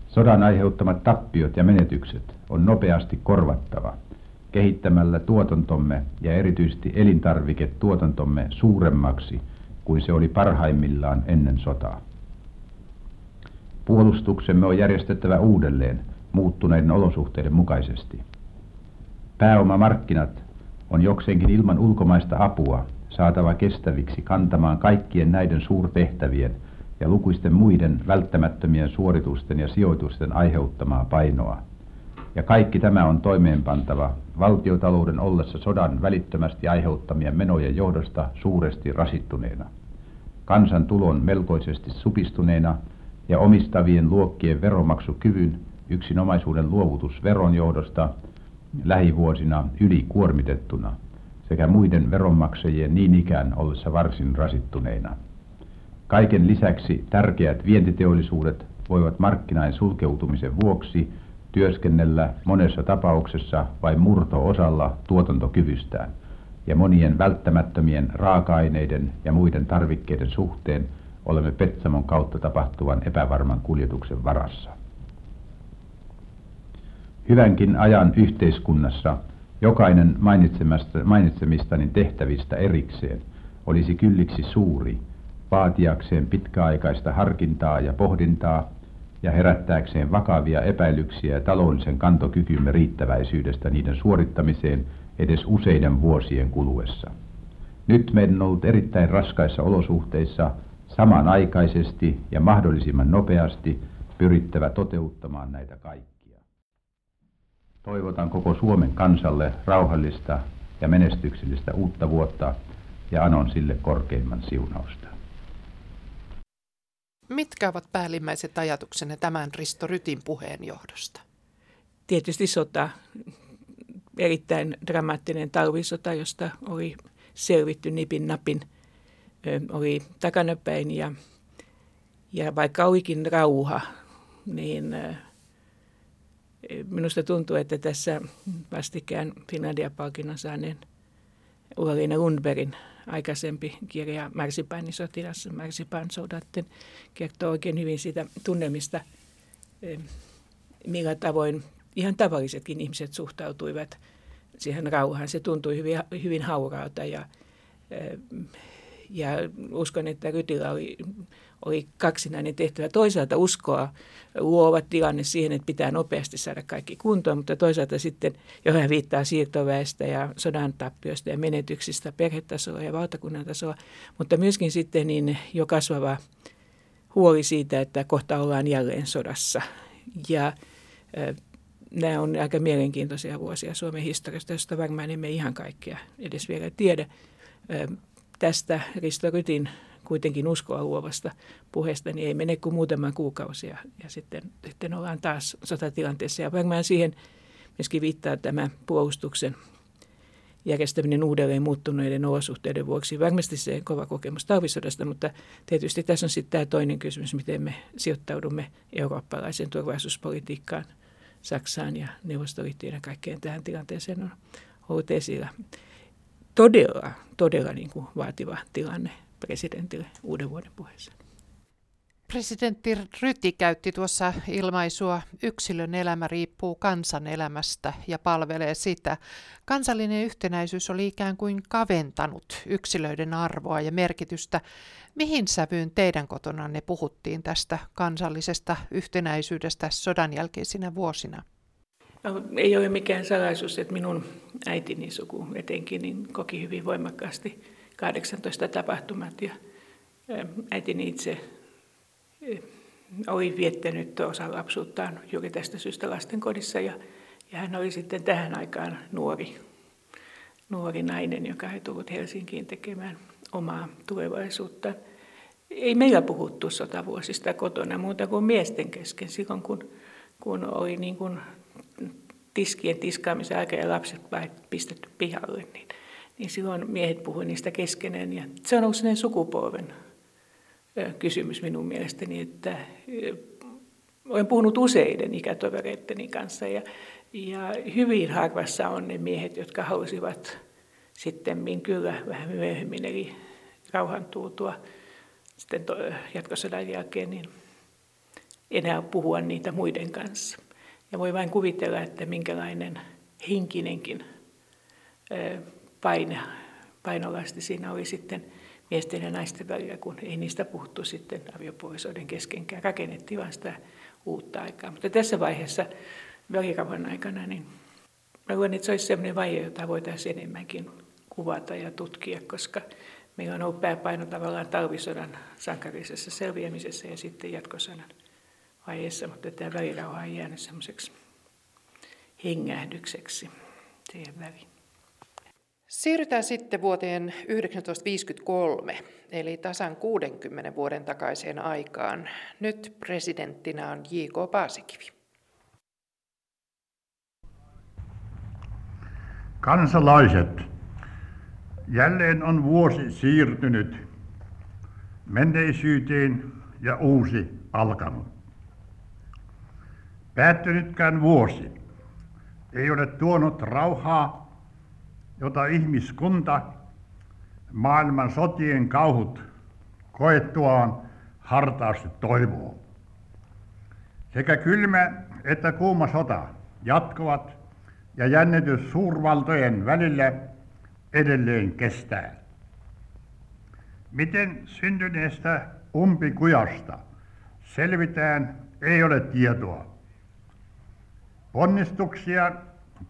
S6: Sodan aiheuttamat tappiot ja menetykset on nopeasti korvattava kehittämällä tuotantomme ja erityisesti elintarviketuotantomme suuremmaksi kuin se oli parhaimmillaan ennen sotaa. Puolustuksemme on järjestettävä uudelleen muuttuneiden olosuhteiden mukaisesti. Pääomamarkkinat on jokseenkin ilman ulkomaista apua saatava kestäviksi kantamaan kaikkien näiden suurtehtävien ja lukuisten muiden välttämättömien suoritusten ja sijoitusten aiheuttamaa painoa. Ja kaikki tämä on toimeenpantava valtiotalouden ollessa sodan välittömästi aiheuttamien menojen johdosta suuresti rasittuneena. Kansantulon melkoisesti supistuneena ja omistavien luokkien veromaksukyvyn yksinomaisuuden luovutus veron johdosta lähivuosina ylikuormitettuna sekä muiden veronmaksajien niin ikään ollessa varsin rasittuneina. Kaiken lisäksi tärkeät vientiteollisuudet voivat markkinain sulkeutumisen vuoksi työskennellä monessa tapauksessa vain murto-osalla tuotantokyvystään ja monien välttämättömien raaka-aineiden ja muiden tarvikkeiden suhteen olemme Petsamon kautta tapahtuvan epävarman kuljetuksen varassa. Hyvänkin ajan yhteiskunnassa jokainen mainitsemistani tehtävistä erikseen olisi kylliksi suuri, vaatiakseen pitkäaikaista harkintaa ja pohdintaa ja herättääkseen vakavia epäilyksiä taloudellisen kantokykymme riittäväisyydestä niiden suorittamiseen edes useiden vuosien kuluessa. Nyt meidän on ollut erittäin raskaissa olosuhteissa samanaikaisesti ja mahdollisimman nopeasti pyrittävä toteuttamaan näitä kaikkia. Toivotan koko Suomen kansalle rauhallista ja menestyksellistä uutta vuotta ja anon sille korkeimman siunausta.
S1: Mitkä ovat päällimmäiset ajatuksenne tämän Risto Rytin puheen johdosta?
S2: Tietysti sota, erittäin dramaattinen talvisota, josta oli selvitty nipin napin, oli takanapäin ja, ja vaikka olikin rauha, niin minusta tuntuu, että tässä vastikään Finlandia-palkinnon saaneen Ulla-Liina Lundbergin aikaisempi kirja Märsipääni sotilas, Märsipään sodatten, kertoo oikein hyvin siitä tunnelmista, millä tavoin ihan tavallisetkin ihmiset suhtautuivat siihen rauhaan. Se tuntui hyvin, hyvin hauraalta ja, Ja uskon, että Rytillä oli, oli kaksinainen tehtävä. Toisaalta uskoa luova tilanne siihen, että pitää nopeasti saada kaikki kuntoon, mutta toisaalta sitten, johon hän viittaa siirtoväestä ja sodan tappiosta ja menetyksistä perhetasolla ja valtakunnan tasolla, mutta myöskin sitten niin jo kasvava huoli siitä, että kohta ollaan jälleen sodassa. Ja nämä on aika mielenkiintoisia vuosia Suomen historiasta, josta varmaan emme ihan kaikkea edes vielä tiedä. Tästä Risto Rytin kuitenkin uskoa luovasta puheesta, niin ei mene kuin muutama kuukausia ja sitten, sitten ollaan taas sotatilanteessa. Ja varmaan siihen myöskin viittaa tämä puolustuksen järjestäminen uudelleen muuttuneiden olosuhteiden vuoksi. Varmasti se kova kokemus talvisodasta, mutta tietysti tässä on sitten tämä toinen kysymys, miten me sijoittaudumme eurooppalaisen turvallisuuspolitiikkaan – Saksaan ja Neuvostoliittoon ja kaikkeen tähän tilanteeseen on ollut esillä. Todella, todella niin kuin vaativa tilanne presidentille uuden vuoden puheessa.
S1: Presidentti Ryti käytti tuossa ilmaisua, yksilön elämä riippuu kansan elämästä ja palvelee sitä. Kansallinen yhtenäisyys oli ikään kuin kaventanut yksilöiden arvoa ja merkitystä. Mihin sävyyn teidän kotonanne puhuttiin tästä kansallisesta yhtenäisyydestä sodan jälkeisinä vuosina?
S2: No, ei ole mikään salaisuus, että minun äitini suku etenkin niin koki hyvin voimakkaasti 18 tapahtumat ja äitini itse oli viettänyt osa lapsuuttaan juuri tästä syystä lastenkodissa ja, ja hän oli sitten tähän aikaan nuori, nuori nainen, joka ei tullut Helsinkiin tekemään omaa tulevaisuutta. Ei meillä puhuttu sotavuosista kotona muuta kuin miesten kesken silloin, kun, kun oli niin kuin tiskien tiskaamisen aika ja lapset pistetty pihalle, niin, niin silloin miehet puhuivat niistä keskenään. Ja se on ollut sellainen sukupolven kysymys minun mielestäni, että olen puhunut useiden ikätovereitteni kanssa ja, ja hyvin harvassa on ne miehet, jotka halusivat sitten kyllä vähän myöhemmin, eli rauhan tultua sitten jatkosodan jälkeen, niin enää puhua niitä muiden kanssa. Ja voi vain kuvitella, että minkälainen henkinenkin paine, painolasti siinä oli sitten miesten ja naisten välillä, kun ei niistä puhuttu sitten aviopuolisoiden keskenkään. Rakennettiin vain sitä uutta aikaa. Mutta tässä vaiheessa välirauhan aikana, niin mä luulen, että se olisi sellainen vaihe, jota voitaisiin enemmänkin kuvata ja tutkia, koska meillä on ollut pääpaino tavallaan talvisodan sankarisessa selviämisessä ja sitten jatkosodan vaiheessa, mutta tämä välirauha on jäänyt semmoiseksi hengähdykseksi siihen väliin.
S1: Siirrytään sitten vuoteen 1953, eli tasan 60 vuoden takaiseen aikaan. Nyt presidenttinä on J.K. Paasikivi.
S7: Kansalaiset, jälleen on vuosi siirtynyt menneisyyteen ja uusi alkanut. Päättynytkään vuosi ei ole tuonut rauhaa jota ihmiskunta maailman sotien kauhut koettuaan hartaasti toivoo. Sekä kylmä että kuuma sota jatkuvat ja jännitys suurvaltojen välillä edelleen kestää. Miten syntyneestä umpikujasta selvitään, ei ole tietoa. Ponnistuksia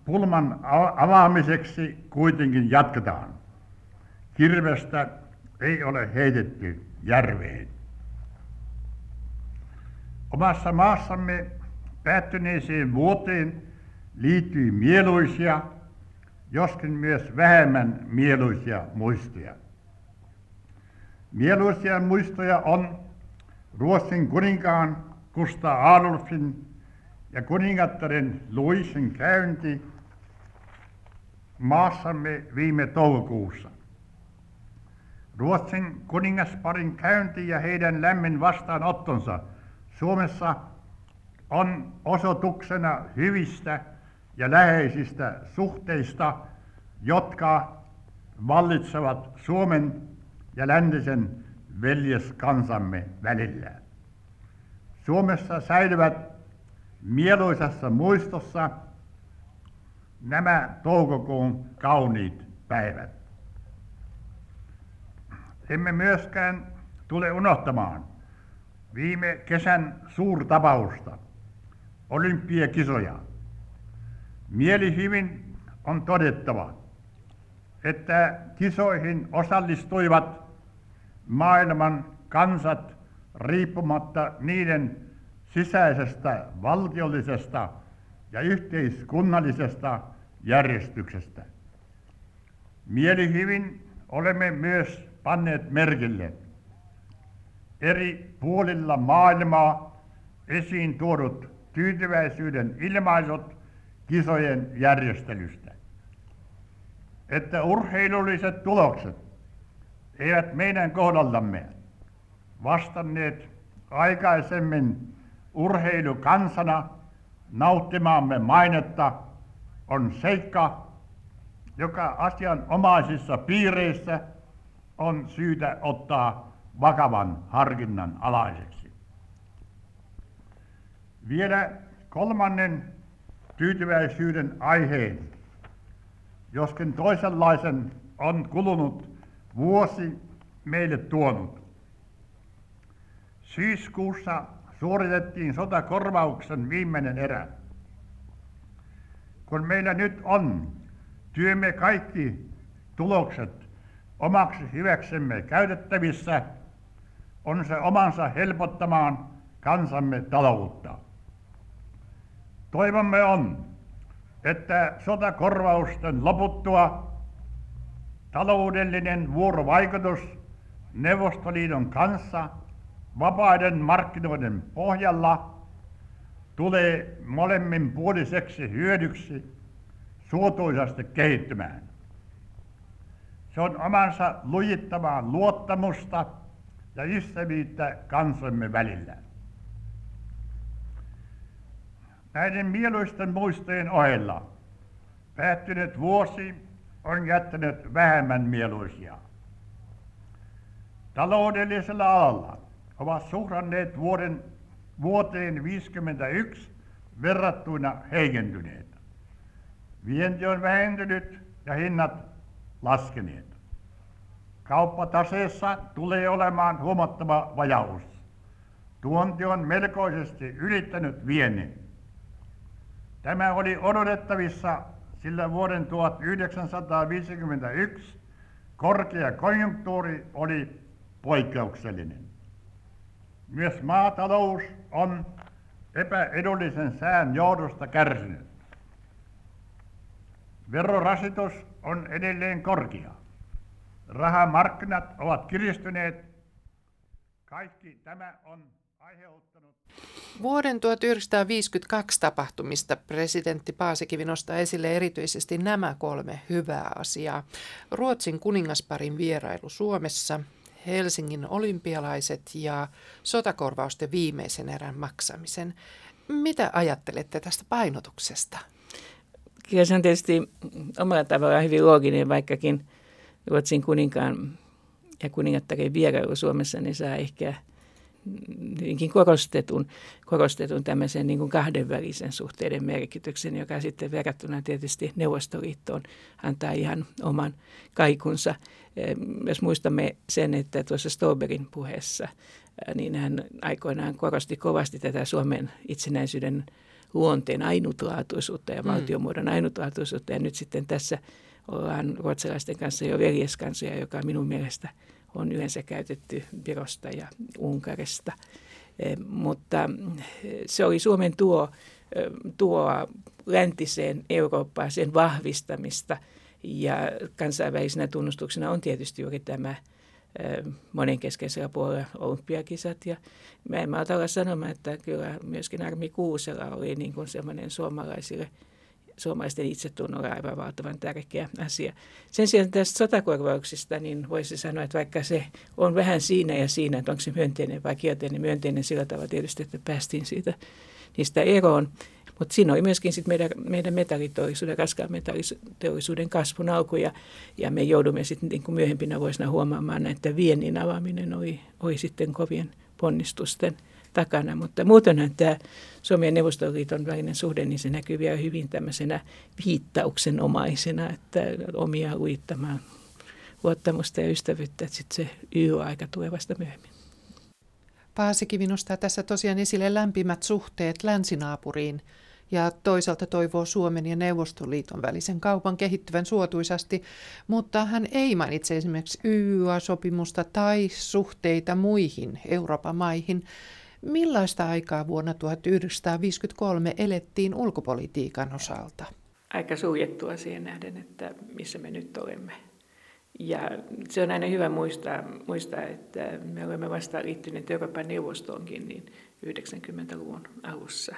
S7: Pulman avaamiseksi kuitenkin jatketaan. Kirvestä ei ole heitetty järveen. Omassa maassamme päättyneeseen vuoteen liittyy mieluisia, joskin myös vähemmän mieluisia muistoja. Mieluisia muistoja on Ruotsin kuninkaan Kustaa Adolfin ja kuningattaren Luisen käynti maassamme viime toukokuussa. Ruotsin kuningasparin käynti ja heidän lämmin vastaanottonsa Suomessa on osoituksena hyvistä ja läheisistä suhteista, jotka vallitsevat Suomen ja läntisen veljeskansamme välillä. Suomessa säilyvät mieluisassa muistossa nämä toukokuun kauniit päivät. emme myöskään tule unohtamaan viime kesän suurtapausta, olympiakisoja. Mieli hyvin on todettava, että kisoihin osallistuivat maailman kansat riippumatta niiden sisäisestä valtiollisesta ja yhteiskunnallisesta järjestyksestä. Mielihyvin olemme myös panneet merkille eri puolilla maailmaa esiin tuodut tyytyväisyyden ilmaisut kisojen järjestelystä. Että urheilulliset tulokset eivät meidän kohdallamme vastanneet aikaisemmin urheilukansana nauttimaamme mainetta on seikka, joka asianomaisissa piireissä on syytä ottaa vakavan harkinnan alaiseksi. Vielä kolmannen tyytyväisyyden aiheen, joskin toisenlaisen on kulunut vuosi meille tuonut. Syyskuussa suoritettiin sotakorvauksen viimeinen erä. Kun meillä nyt on työmme kaikki tulokset omaksi hyväksemme käytettävissä, on se omansa helpottamaan kansamme taloutta. Toivomme on, että sotakorvausten loputtua taloudellinen vuorovaikutus Neuvostoliiton kanssa vapaiden markkinoiden pohjalla tulee molemminpuoliseksi hyödyksi suotuisasti kehittymään. Se on omansa lujittavaa luottamusta ja ystävyyttä kansamme välillä. Näiden mieluisten muistojen ohella päättynyt vuosi on jättänyt vähemmän mieluisia. Taloudellisella alalla ovat suhdanneet vuoden, vuoteen 1951 verrattuina heikentyneet. Vienti on vähentynyt ja hinnat laskeneet. Kauppataseessa tulee olemaan huomattava vajaus. Tuonti on melkoisesti ylittänyt viennin. Tämä oli odotettavissa, sillä vuoden 1951 korkea konjunktuuri oli poikkeuksellinen. Myös maatalous on epäedullisen sään johdosta kärsinyt. Verorasitus on edelleen korkea. Rahamarkkinat ovat kiristyneet. Kaikki tämä on aiheuttanut...
S1: Vuoden 1952 tapahtumista presidentti Paasikivi nostaa esille erityisesti nämä kolme hyvää asiaa. Ruotsin kuningasparin vierailu Suomessa, Helsingin olympialaiset ja sotakorvausten viimeisen erän maksamisen. Mitä ajattelette tästä painotuksesta?
S2: Kyllä se on tietysti omalla tavallaan hyvin looginen, vaikkakin Ruotsin kuninkaan ja kuningattaren vierailu Suomessa, niin saa ehkä hyvinkin korostetun, korostetun tämmöisen niin kuin kahdenvälisen suhteiden merkityksen, joka sitten verrattuna tietysti Neuvostoliittoon antaa ihan oman kaikunsa. Jos muistamme sen, että tuossa Stolberin puheessa, niin hän aikoinaan korosti kovasti tätä Suomen itsenäisyyden luonteen ainutlaatuisuutta ja mm. valtiomuodon ainutlaatuisuutta. Ja nyt sitten tässä ollaan ruotsalaisten kanssa jo veljeskansoja, joka minun mielestä on yleensä käytetty Virosta ja Unkarista. E, mutta se oli Suomen tuo, tuo läntiseen Eurooppaan sen vahvistamista ja kansainvälisenä tunnustuksena on tietysti juuri tämä monenkeskeisellä puolella olympiakisat. Ja mä en olla sanomaan, että kyllä myöskin Armi Kuusela oli niin kuin semmoinen suomalaisille suomalaisten itsetunnolle aivan valtavan tärkeä asia. Sen sijaan tästä sotakorvauksista, niin voisi sanoa, että vaikka se on vähän siinä ja siinä, että onko se myönteinen vai kielteinen, myönteinen sillä tavalla tietysti, että päästiin siitä, niistä eroon. Mutta siinä oli myöskin sit meidän, meidän metalliteollisuuden, raskaan metalliteollisuuden kasvun alku ja, ja me joudumme sitten niin myöhempinä vuosina huomaamaan, että viennin avaaminen oli, oli sitten kovien ponnistusten takana. Mutta muutenhan tämä Suomen ja Neuvostoliiton välinen suhde, niin se näkyy vielä hyvin tämmöisenä viittauksenomaisena, että omia uittamaan luottamusta ja ystävyyttä, että sitten se YO-aika tulee vasta myöhemmin.
S1: Paasikivi nostaa tässä tosiaan esille lämpimät suhteet länsinaapuriin ja toisaalta toivoo Suomen ja Neuvostoliiton välisen kaupan kehittyvän suotuisasti, mutta hän ei mainitse esimerkiksi YYA-sopimusta tai suhteita muihin Euroopan maihin. Millaista aikaa vuonna 1953 elettiin ulkopolitiikan osalta?
S2: Aika suljettua siihen nähden, että missä me nyt olemme. Ja se on aina hyvä muistaa, muistaa, että me olemme vasta liittyneet Euroopan neuvostoonkin niin 90-luvun alussa.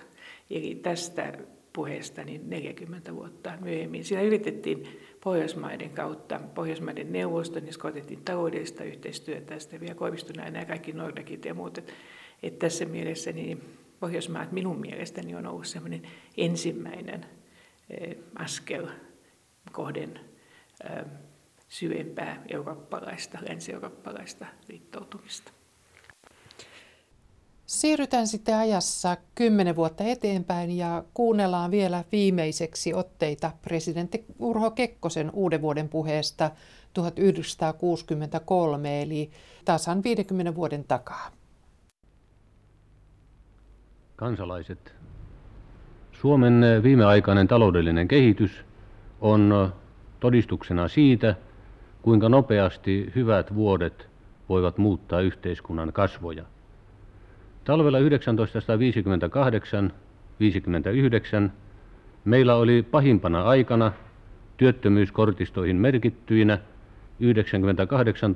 S2: Eli tästä puheesta niin 40 vuotta myöhemmin. Siinä yritettiin Pohjoismaiden kautta, Pohjoismaiden neuvoston, jossa otettiin taloudellista yhteistyötä, sitten vielä Koivistuneena nämä kaikki Nordakit ja muut. Että, tässä mielessä niin Pohjoismaat minun mielestäni on ollut sellainen ensimmäinen eh, askel kohden eh, syvempää eurooppalaista, länsi-eurooppalaista liittoutumista.
S1: Siirrytään sitten ajassa kymmenen vuotta eteenpäin ja kuunnellaan vielä viimeiseksi otteita presidentti Urho Kekkosen uuden vuoden puheesta 1963, eli tasan 50 vuoden takaa.
S8: Kansalaiset. Suomen viimeaikainen taloudellinen kehitys on todistuksena siitä, kuinka nopeasti hyvät vuodet voivat muuttaa yhteiskunnan kasvoja. Talvella 1958-59 meillä oli pahimpana aikana työttömyyskortistoihin merkittyinä 98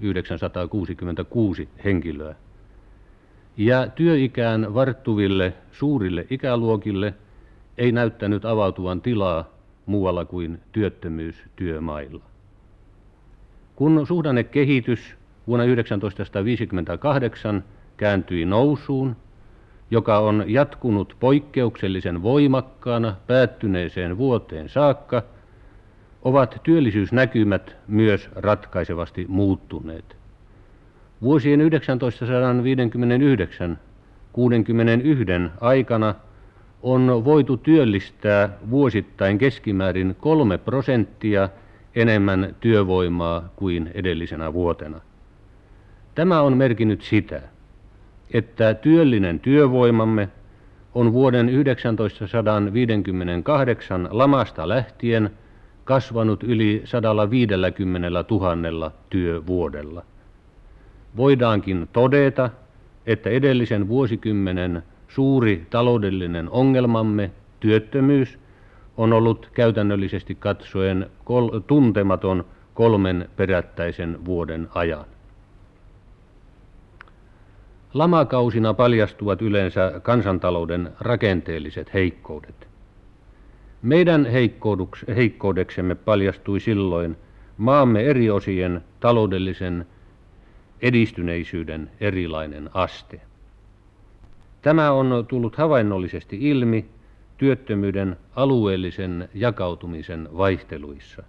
S8: 966 henkilöä. Ja työikään varttuville suurille ikäluokille ei näyttänyt avautuvan tilaa muualla kuin työttömyystyömailla. Kun suhdannekehitys vuonna 1958 kääntyi nousuun, joka on jatkunut poikkeuksellisen voimakkaana päättyneeseen vuoteen saakka, ovat työllisyysnäkymät myös ratkaisevasti muuttuneet. Vuosien 1959 61 aikana on voitu työllistää vuosittain keskimäärin kolme prosenttia enemmän työvoimaa kuin edellisenä vuotena. Tämä on merkinnyt sitä, että työllinen työvoimamme on vuoden 1958 lamasta lähtien kasvanut yli 150 000 työvuodella. Voidaankin todeta, että edellisen vuosikymmenen suuri taloudellinen ongelmamme, työttömyys, on ollut käytännöllisesti katsoen kol- tuntematon kolmen perättäisen vuoden ajan. Lamakausina paljastuvat yleensä kansantalouden rakenteelliset heikkoudet. Meidän heikkoudeksemme paljastui silloin maamme eri osien taloudellisen edistyneisyyden erilainen aste. Tämä on tullut havainnollisesti ilmi työttömyyden alueellisen jakautumisen vaihteluissa.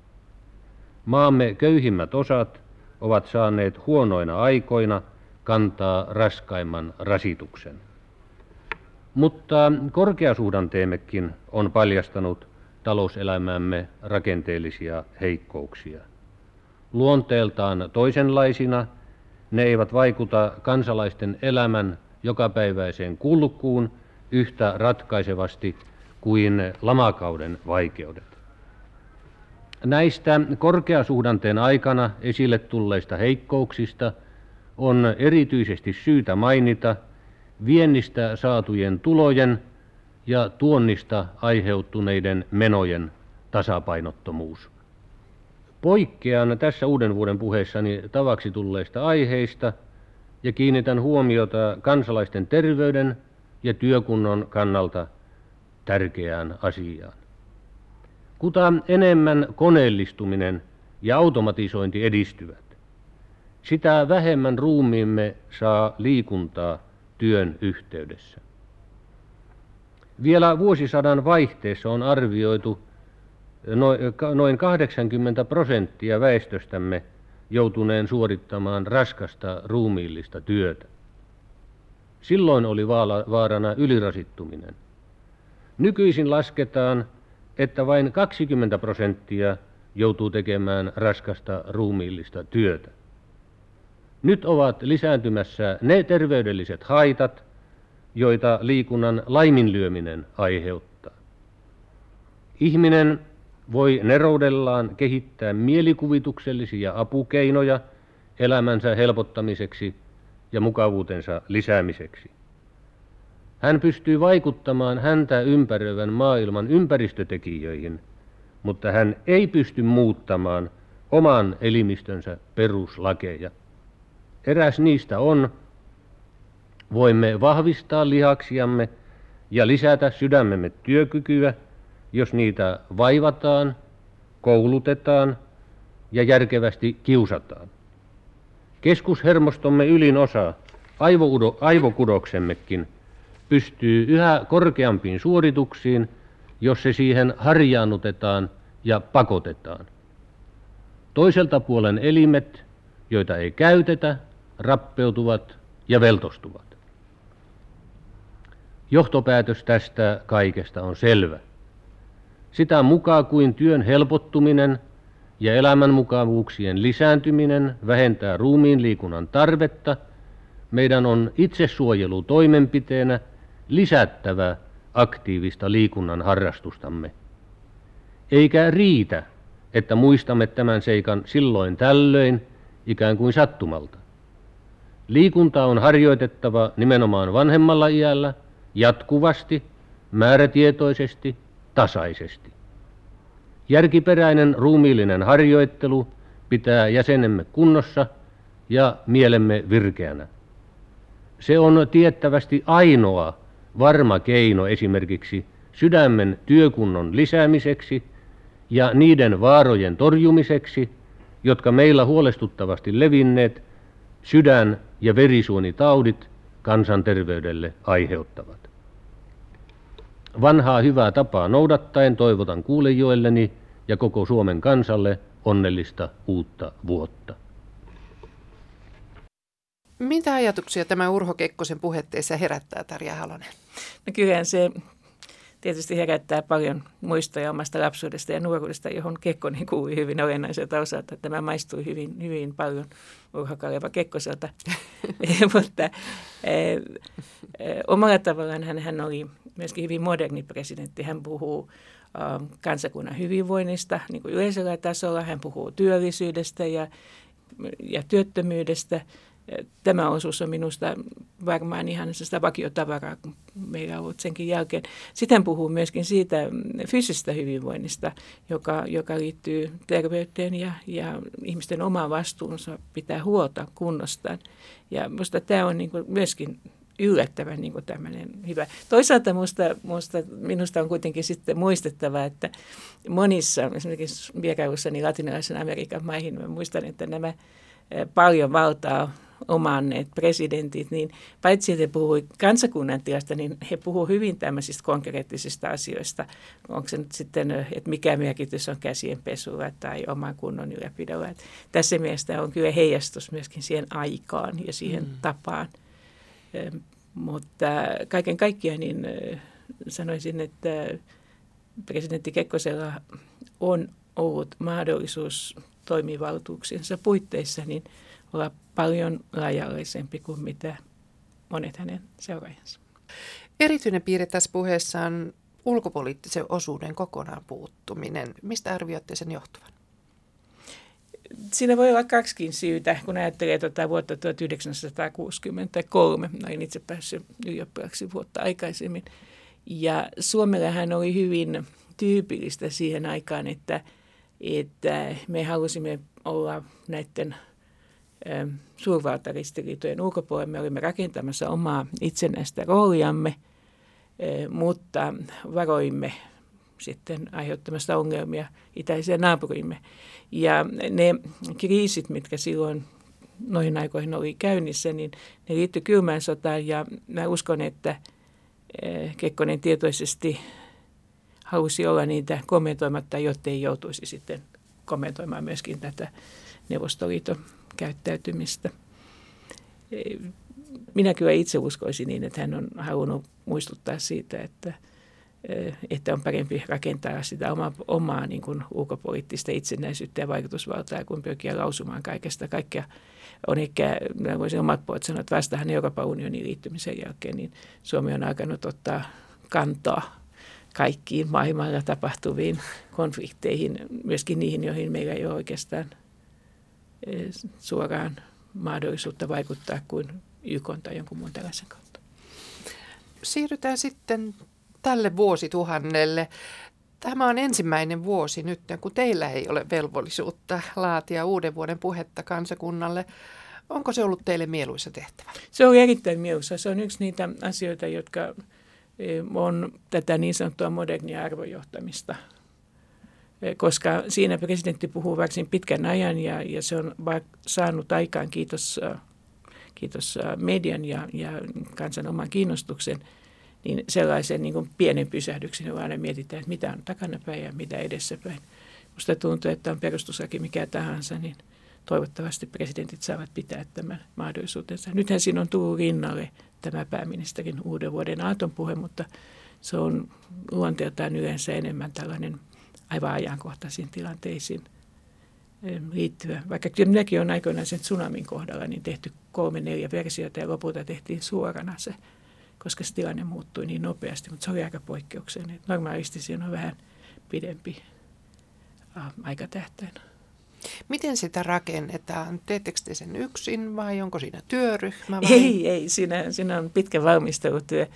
S8: Maamme köyhimmät osat ovat saaneet huonoina aikoina kantaa raskaimman rasituksen. Mutta korkeasuhdanteemmekin on paljastanut talouselämämme rakenteellisia heikkouksia. Luonteeltaan toisenlaisina ne eivät vaikuta kansalaisten elämän jokapäiväiseen kulkuun yhtä ratkaisevasti kuin lamakauden vaikeudet. Näistä korkeasuhdanteen aikana esille tulleista heikkouksista on erityisesti syytä mainita viennistä saatujen tulojen ja tuonnista aiheutuneiden menojen tasapainottomuus. Poikkean tässä uuden vuoden puheessani tavaksi tulleista aiheista ja kiinnitän huomiota kansalaisten terveyden ja työkunnon kannalta tärkeään asiaan. Kuta enemmän koneellistuminen ja automatisointi edistyvät, sitä vähemmän ruumiimme saa liikuntaa työn yhteydessä. Vielä vuosisadan vaihteessa on arvioitu noin 80 prosenttia väestöstämme joutuneen suorittamaan raskasta ruumiillista työtä. Silloin oli vaarana ylirasittuminen. Nykyisin lasketaan, että vain 20 prosenttia joutuu tekemään raskasta ruumiillista työtä. Nyt ovat lisääntymässä ne terveydelliset haitat, joita liikunnan laiminlyöminen aiheuttaa. Ihminen voi neroudellaan kehittää mielikuvituksellisia apukeinoja elämänsä helpottamiseksi ja mukavuutensa lisäämiseksi. Hän pystyy vaikuttamaan häntä ympäröivän maailman ympäristötekijöihin, mutta hän ei pysty muuttamaan oman elimistönsä peruslakeja. Eräs niistä on, voimme vahvistaa lihaksiamme ja lisätä sydämemme työkykyä, jos niitä vaivataan, koulutetaan ja järkevästi kiusataan. Keskushermostomme ylin osa, aivokudoksemmekin, pystyy yhä korkeampiin suorituksiin, jos se siihen harjaannutetaan ja pakotetaan. Toiselta puolen elimet, joita ei käytetä, rappeutuvat ja veltostuvat. Johtopäätös tästä kaikesta on selvä. Sitä mukaan kuin työn helpottuminen ja elämänmukavuuksien lisääntyminen vähentää ruumiin liikunnan tarvetta, meidän on itsesuojelu toimenpiteenä lisättävä aktiivista liikunnan harrastustamme. Eikä riitä, että muistamme tämän seikan silloin tällöin ikään kuin sattumalta. Liikunta on harjoitettava nimenomaan vanhemmalla iällä, jatkuvasti, määrätietoisesti, tasaisesti. Järkiperäinen ruumiillinen harjoittelu pitää jäsenemme kunnossa ja mielemme virkeänä. Se on tiettävästi ainoa varma keino esimerkiksi sydämen työkunnon lisäämiseksi ja niiden vaarojen torjumiseksi, jotka meillä huolestuttavasti levinneet sydän- ja verisuonitaudit kansanterveydelle aiheuttavat. Vanhaa hyvää tapaa noudattaen toivotan kuulejoilleni ja koko Suomen kansalle onnellista uutta vuotta.
S1: Mitä ajatuksia tämä Urho Kekkosen puhetteessa herättää, Tarja Halonen?
S2: No kyllähän se tietysti herättää paljon muistoja omasta lapsuudesta ja nuoruudesta, johon Kekkonen kuului hyvin olennaiselta osalta. Tämä maistui hyvin, hyvin paljon Urho Kaleva Kekkoselta. Mutta e, omalla tavallaan hän, hän oli myöskin hyvin moderni presidentti. Hän puhuu ä, kansakunnan hyvinvoinnista niin kuin yleisellä tasolla. Hän puhuu työllisyydestä ja, ja työttömyydestä – tämä osuus on minusta varmaan ihan sitä vakiotavaraa, kun meillä on ollut senkin jälkeen. Sitten puhuu myöskin siitä fyysisestä hyvinvoinnista, joka, joka liittyy terveyteen ja, ja ihmisten omaan vastuunsa pitää huolta kunnostaan. Ja minusta tämä on niin myöskin yllättävän niin tämmöinen hyvä. Toisaalta musta, musta, minusta on kuitenkin sitten muistettava, että monissa esimerkiksi vierailussani latinalaisen Amerikan maihin, mä muistan, että nämä paljon valtaa omanneet presidentit, niin paitsi että he puhuivat kansakunnan tilasta, niin he puhuivat hyvin tämmöisistä konkreettisista asioista. Onko se nyt sitten, että mikä merkitys on käsien pesulla tai oman kunnon ylläpidolla. Että tässä mielessä on kyllä heijastus myöskin siihen aikaan ja siihen mm. tapaan. Mutta kaiken kaikkiaan niin sanoisin, että presidentti Kekkosella on ollut mahdollisuus toimivaltuuksiensa puitteissa niin olla paljon laajallisempi kuin mitä monet hänen seuraajansa.
S1: Erityinen piirre tässä puheessa on ulkopoliittisen osuuden kokonaan puuttuminen. Mistä arvioitte sen johtuvan?
S2: Siinä voi olla kaksikin syytä, kun ajattelee tuota vuotta 1963. Olin itse päässyt ylioppilaksi vuotta aikaisemmin. Ja Suomellahan oli hyvin tyypillistä siihen aikaan, että, että me halusimme olla näiden – suurvaltaristiriitojen ulkopuolella. Me olimme rakentamassa omaa itsenäistä rooliamme, mutta varoimme sitten aiheuttamasta ongelmia itäiseen naapurimme. Ja ne kriisit, mitkä silloin noihin aikoihin oli käynnissä, niin ne liittyi kylmään sotaan ja mä uskon, että Kekkonen tietoisesti halusi olla niitä kommentoimatta, jotta ei joutuisi sitten kommentoimaan myöskin tätä Neuvostoliiton käyttäytymistä. Minä kyllä itse uskoisin niin, että hän on halunnut muistuttaa siitä, että, että on parempi rakentaa sitä omaa, omaa niin kuin ulkopoliittista itsenäisyyttä ja vaikutusvaltaa kuin pyrkiä lausumaan kaikesta. Kaikkea on ehkä, voisin omat puolet sanoa, että vastahan Euroopan unionin liittymisen jälkeen, niin Suomi on alkanut ottaa kantaa kaikkiin maailmalla tapahtuviin konflikteihin, myöskin niihin, joihin meillä ei ole oikeastaan suoraan mahdollisuutta vaikuttaa kuin YK tai jonkun muun tällaisen kautta.
S1: Siirrytään sitten tälle vuosituhannelle. Tämä on ensimmäinen vuosi nyt, kun teillä ei ole velvollisuutta laatia uuden vuoden puhetta kansakunnalle. Onko se ollut teille mieluisa tehtävä?
S2: Se on erittäin mieluisa. Se on yksi niitä asioita, jotka e, on tätä niin sanottua modernia arvojohtamista. E, koska siinä presidentti puhuu varsin pitkän ajan ja, ja se on saanut aikaan, kiitos, kiitos median ja, ja kansan oman kiinnostuksen – niin sellaisen niin pienen pysähdyksen, jolloin aina mietitään, että mitä on takanapäin ja mitä edessäpäin. Minusta tuntuu, että on perustuslaki mikä tahansa, niin toivottavasti presidentit saavat pitää tämän mahdollisuutensa. Nythän siinä on tullut rinnalle tämä pääministerin uuden vuoden aatonpuhe, mutta se on luonteeltaan yleensä enemmän tällainen aivan ajankohtaisiin tilanteisiin liittyvä. Vaikka kyllä minäkin olen aikoinaan sen tsunamin kohdalla niin tehty kolme, neljä versiota ja lopulta tehtiin suorana se koska se tilanne muuttui niin nopeasti, mutta se oli aika poikkeuksellinen. Normaalisti siinä on vähän pidempi äh, aikatähtäin.
S1: Miten sitä rakennetaan? Teettekö te sen yksin vai onko siinä työryhmä?
S2: Vai? Ei, ei. Siinä, siinä on pitkä valmistelutyö.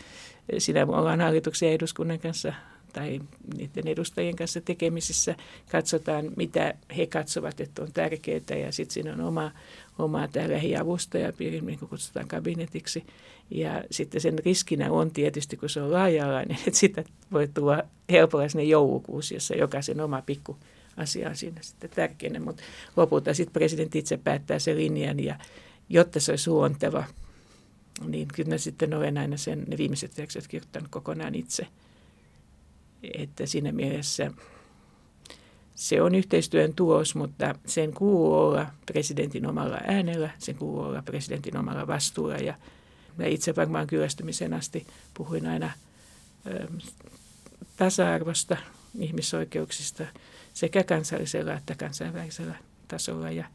S2: Siinä ollaan hallituksen ja eduskunnan kanssa tai niiden edustajien kanssa tekemisissä. Katsotaan, mitä he katsovat, että on tärkeää ja sitten siinä on oma, oma tämä lähiavustajapiiri, niin kuin kutsutaan kabinetiksi. Ja sitten sen riskinä on tietysti, kun se on laaja-alainen, että sitä voi tulla helpolla sinne joulukuusi, jossa jokaisen oma pikku asia on siinä sitten tärkeänä. Mutta lopulta sitten presidentti itse päättää sen linjan ja jotta se olisi luonteva, niin kyllä sitten olen aina sen ne viimeiset tekstit kirjoittanut kokonaan itse. Että siinä mielessä se on yhteistyön tulos, mutta sen kuuluu olla presidentin omalla äänellä, sen kuuluu olla presidentin omalla vastuulla ja ja itse varmaan kyllästymisen asti puhuin aina ö, tasa-arvosta, ihmisoikeuksista sekä kansallisella että kansainvälisellä tasolla. Ja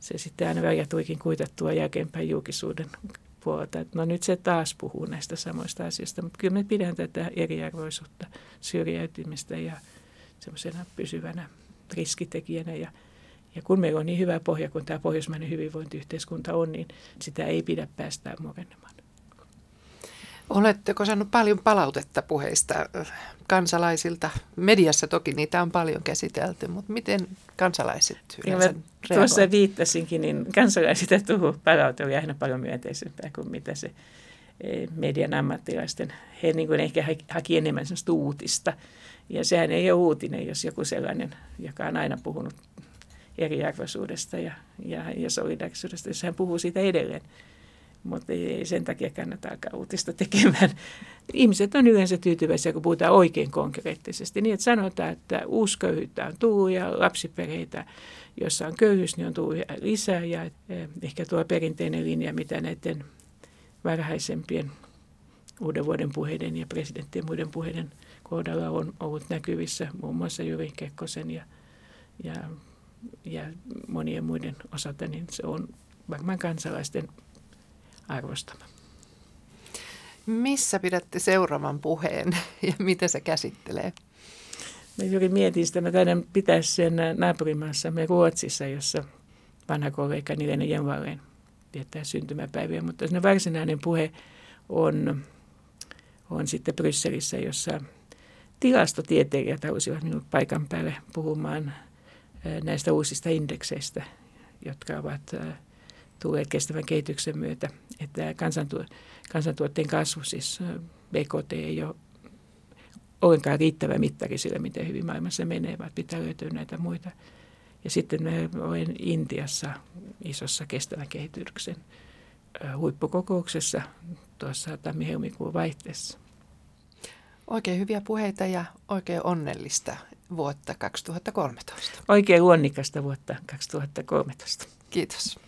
S2: se sitten aina välillä tuikin kuitattua jälkeenpäin julkisuuden puolelta, että no nyt se taas puhuu näistä samoista asioista, mutta kyllä me pidän tätä eriarvoisuutta, syrjäytymistä ja semmoisena pysyvänä riskitekijänä ja ja kun meillä on niin hyvä pohja kuin tämä pohjoismainen hyvinvointiyhteiskunta on, niin sitä ei pidä päästää murenemaan.
S1: Oletteko saanut paljon palautetta puheista kansalaisilta? Mediassa toki niitä on paljon käsitelty, mutta miten kansalaiset yleensä
S2: Tuossa viittasinkin, niin kansalaisilta tullut palaute oli aina paljon myönteisempää kuin mitä se e, median ammattilaisten. He niin kuin ehkä haki enemmän sellaista uutista. Ja sehän ei ole uutinen, jos joku sellainen, joka on aina puhunut eriarvoisuudesta ja, ja, ja solidaarisuudesta, jos hän puhuu siitä edelleen. Mutta ei, ei sen takia kannata alkaa uutista tekemään. Ihmiset on yleensä tyytyväisiä, kun puhutaan oikein konkreettisesti. Niin, että sanotaan, että uusköyhyyttä on tullut ja lapsiperheitä, joissa on köyhyys, niin on tullut lisää. Ja eh, ehkä tuo perinteinen linja, mitä näiden varhaisempien uuden vuoden puheiden ja presidenttien muiden puheiden kohdalla on ollut näkyvissä, muun muassa Jyri Kekkosen ja, ja ja monien muiden osalta, niin se on varmaan kansalaisten arvostama.
S1: Missä pidätte seuraavan puheen ja mitä se käsittelee?
S2: Mä juuri mietin sitä, mä taidan pitää sen naapurimaassamme Ruotsissa, jossa vanha kollega Nilene Jenvalleen viettää syntymäpäiviä, mutta se varsinainen puhe on, on sitten Brysselissä, jossa tilastotieteilijät halusivat minut paikan päälle puhumaan näistä uusista indekseistä, jotka ovat tulleet kestävän kehityksen myötä. Että kansantu- kansantuotteen kasvu, siis BKT ei ole ollenkaan riittävä mittari sille, miten hyvin maailmassa menee, vaan pitää löytyä näitä muita. Ja sitten me olen Intiassa isossa kestävän kehityksen huippukokouksessa tuossa tammi-helmikuun vaihteessa.
S1: Oikein hyviä puheita ja oikein onnellista vuotta 2013.
S2: Oikein luonnikasta vuotta 2013.
S1: Kiitos.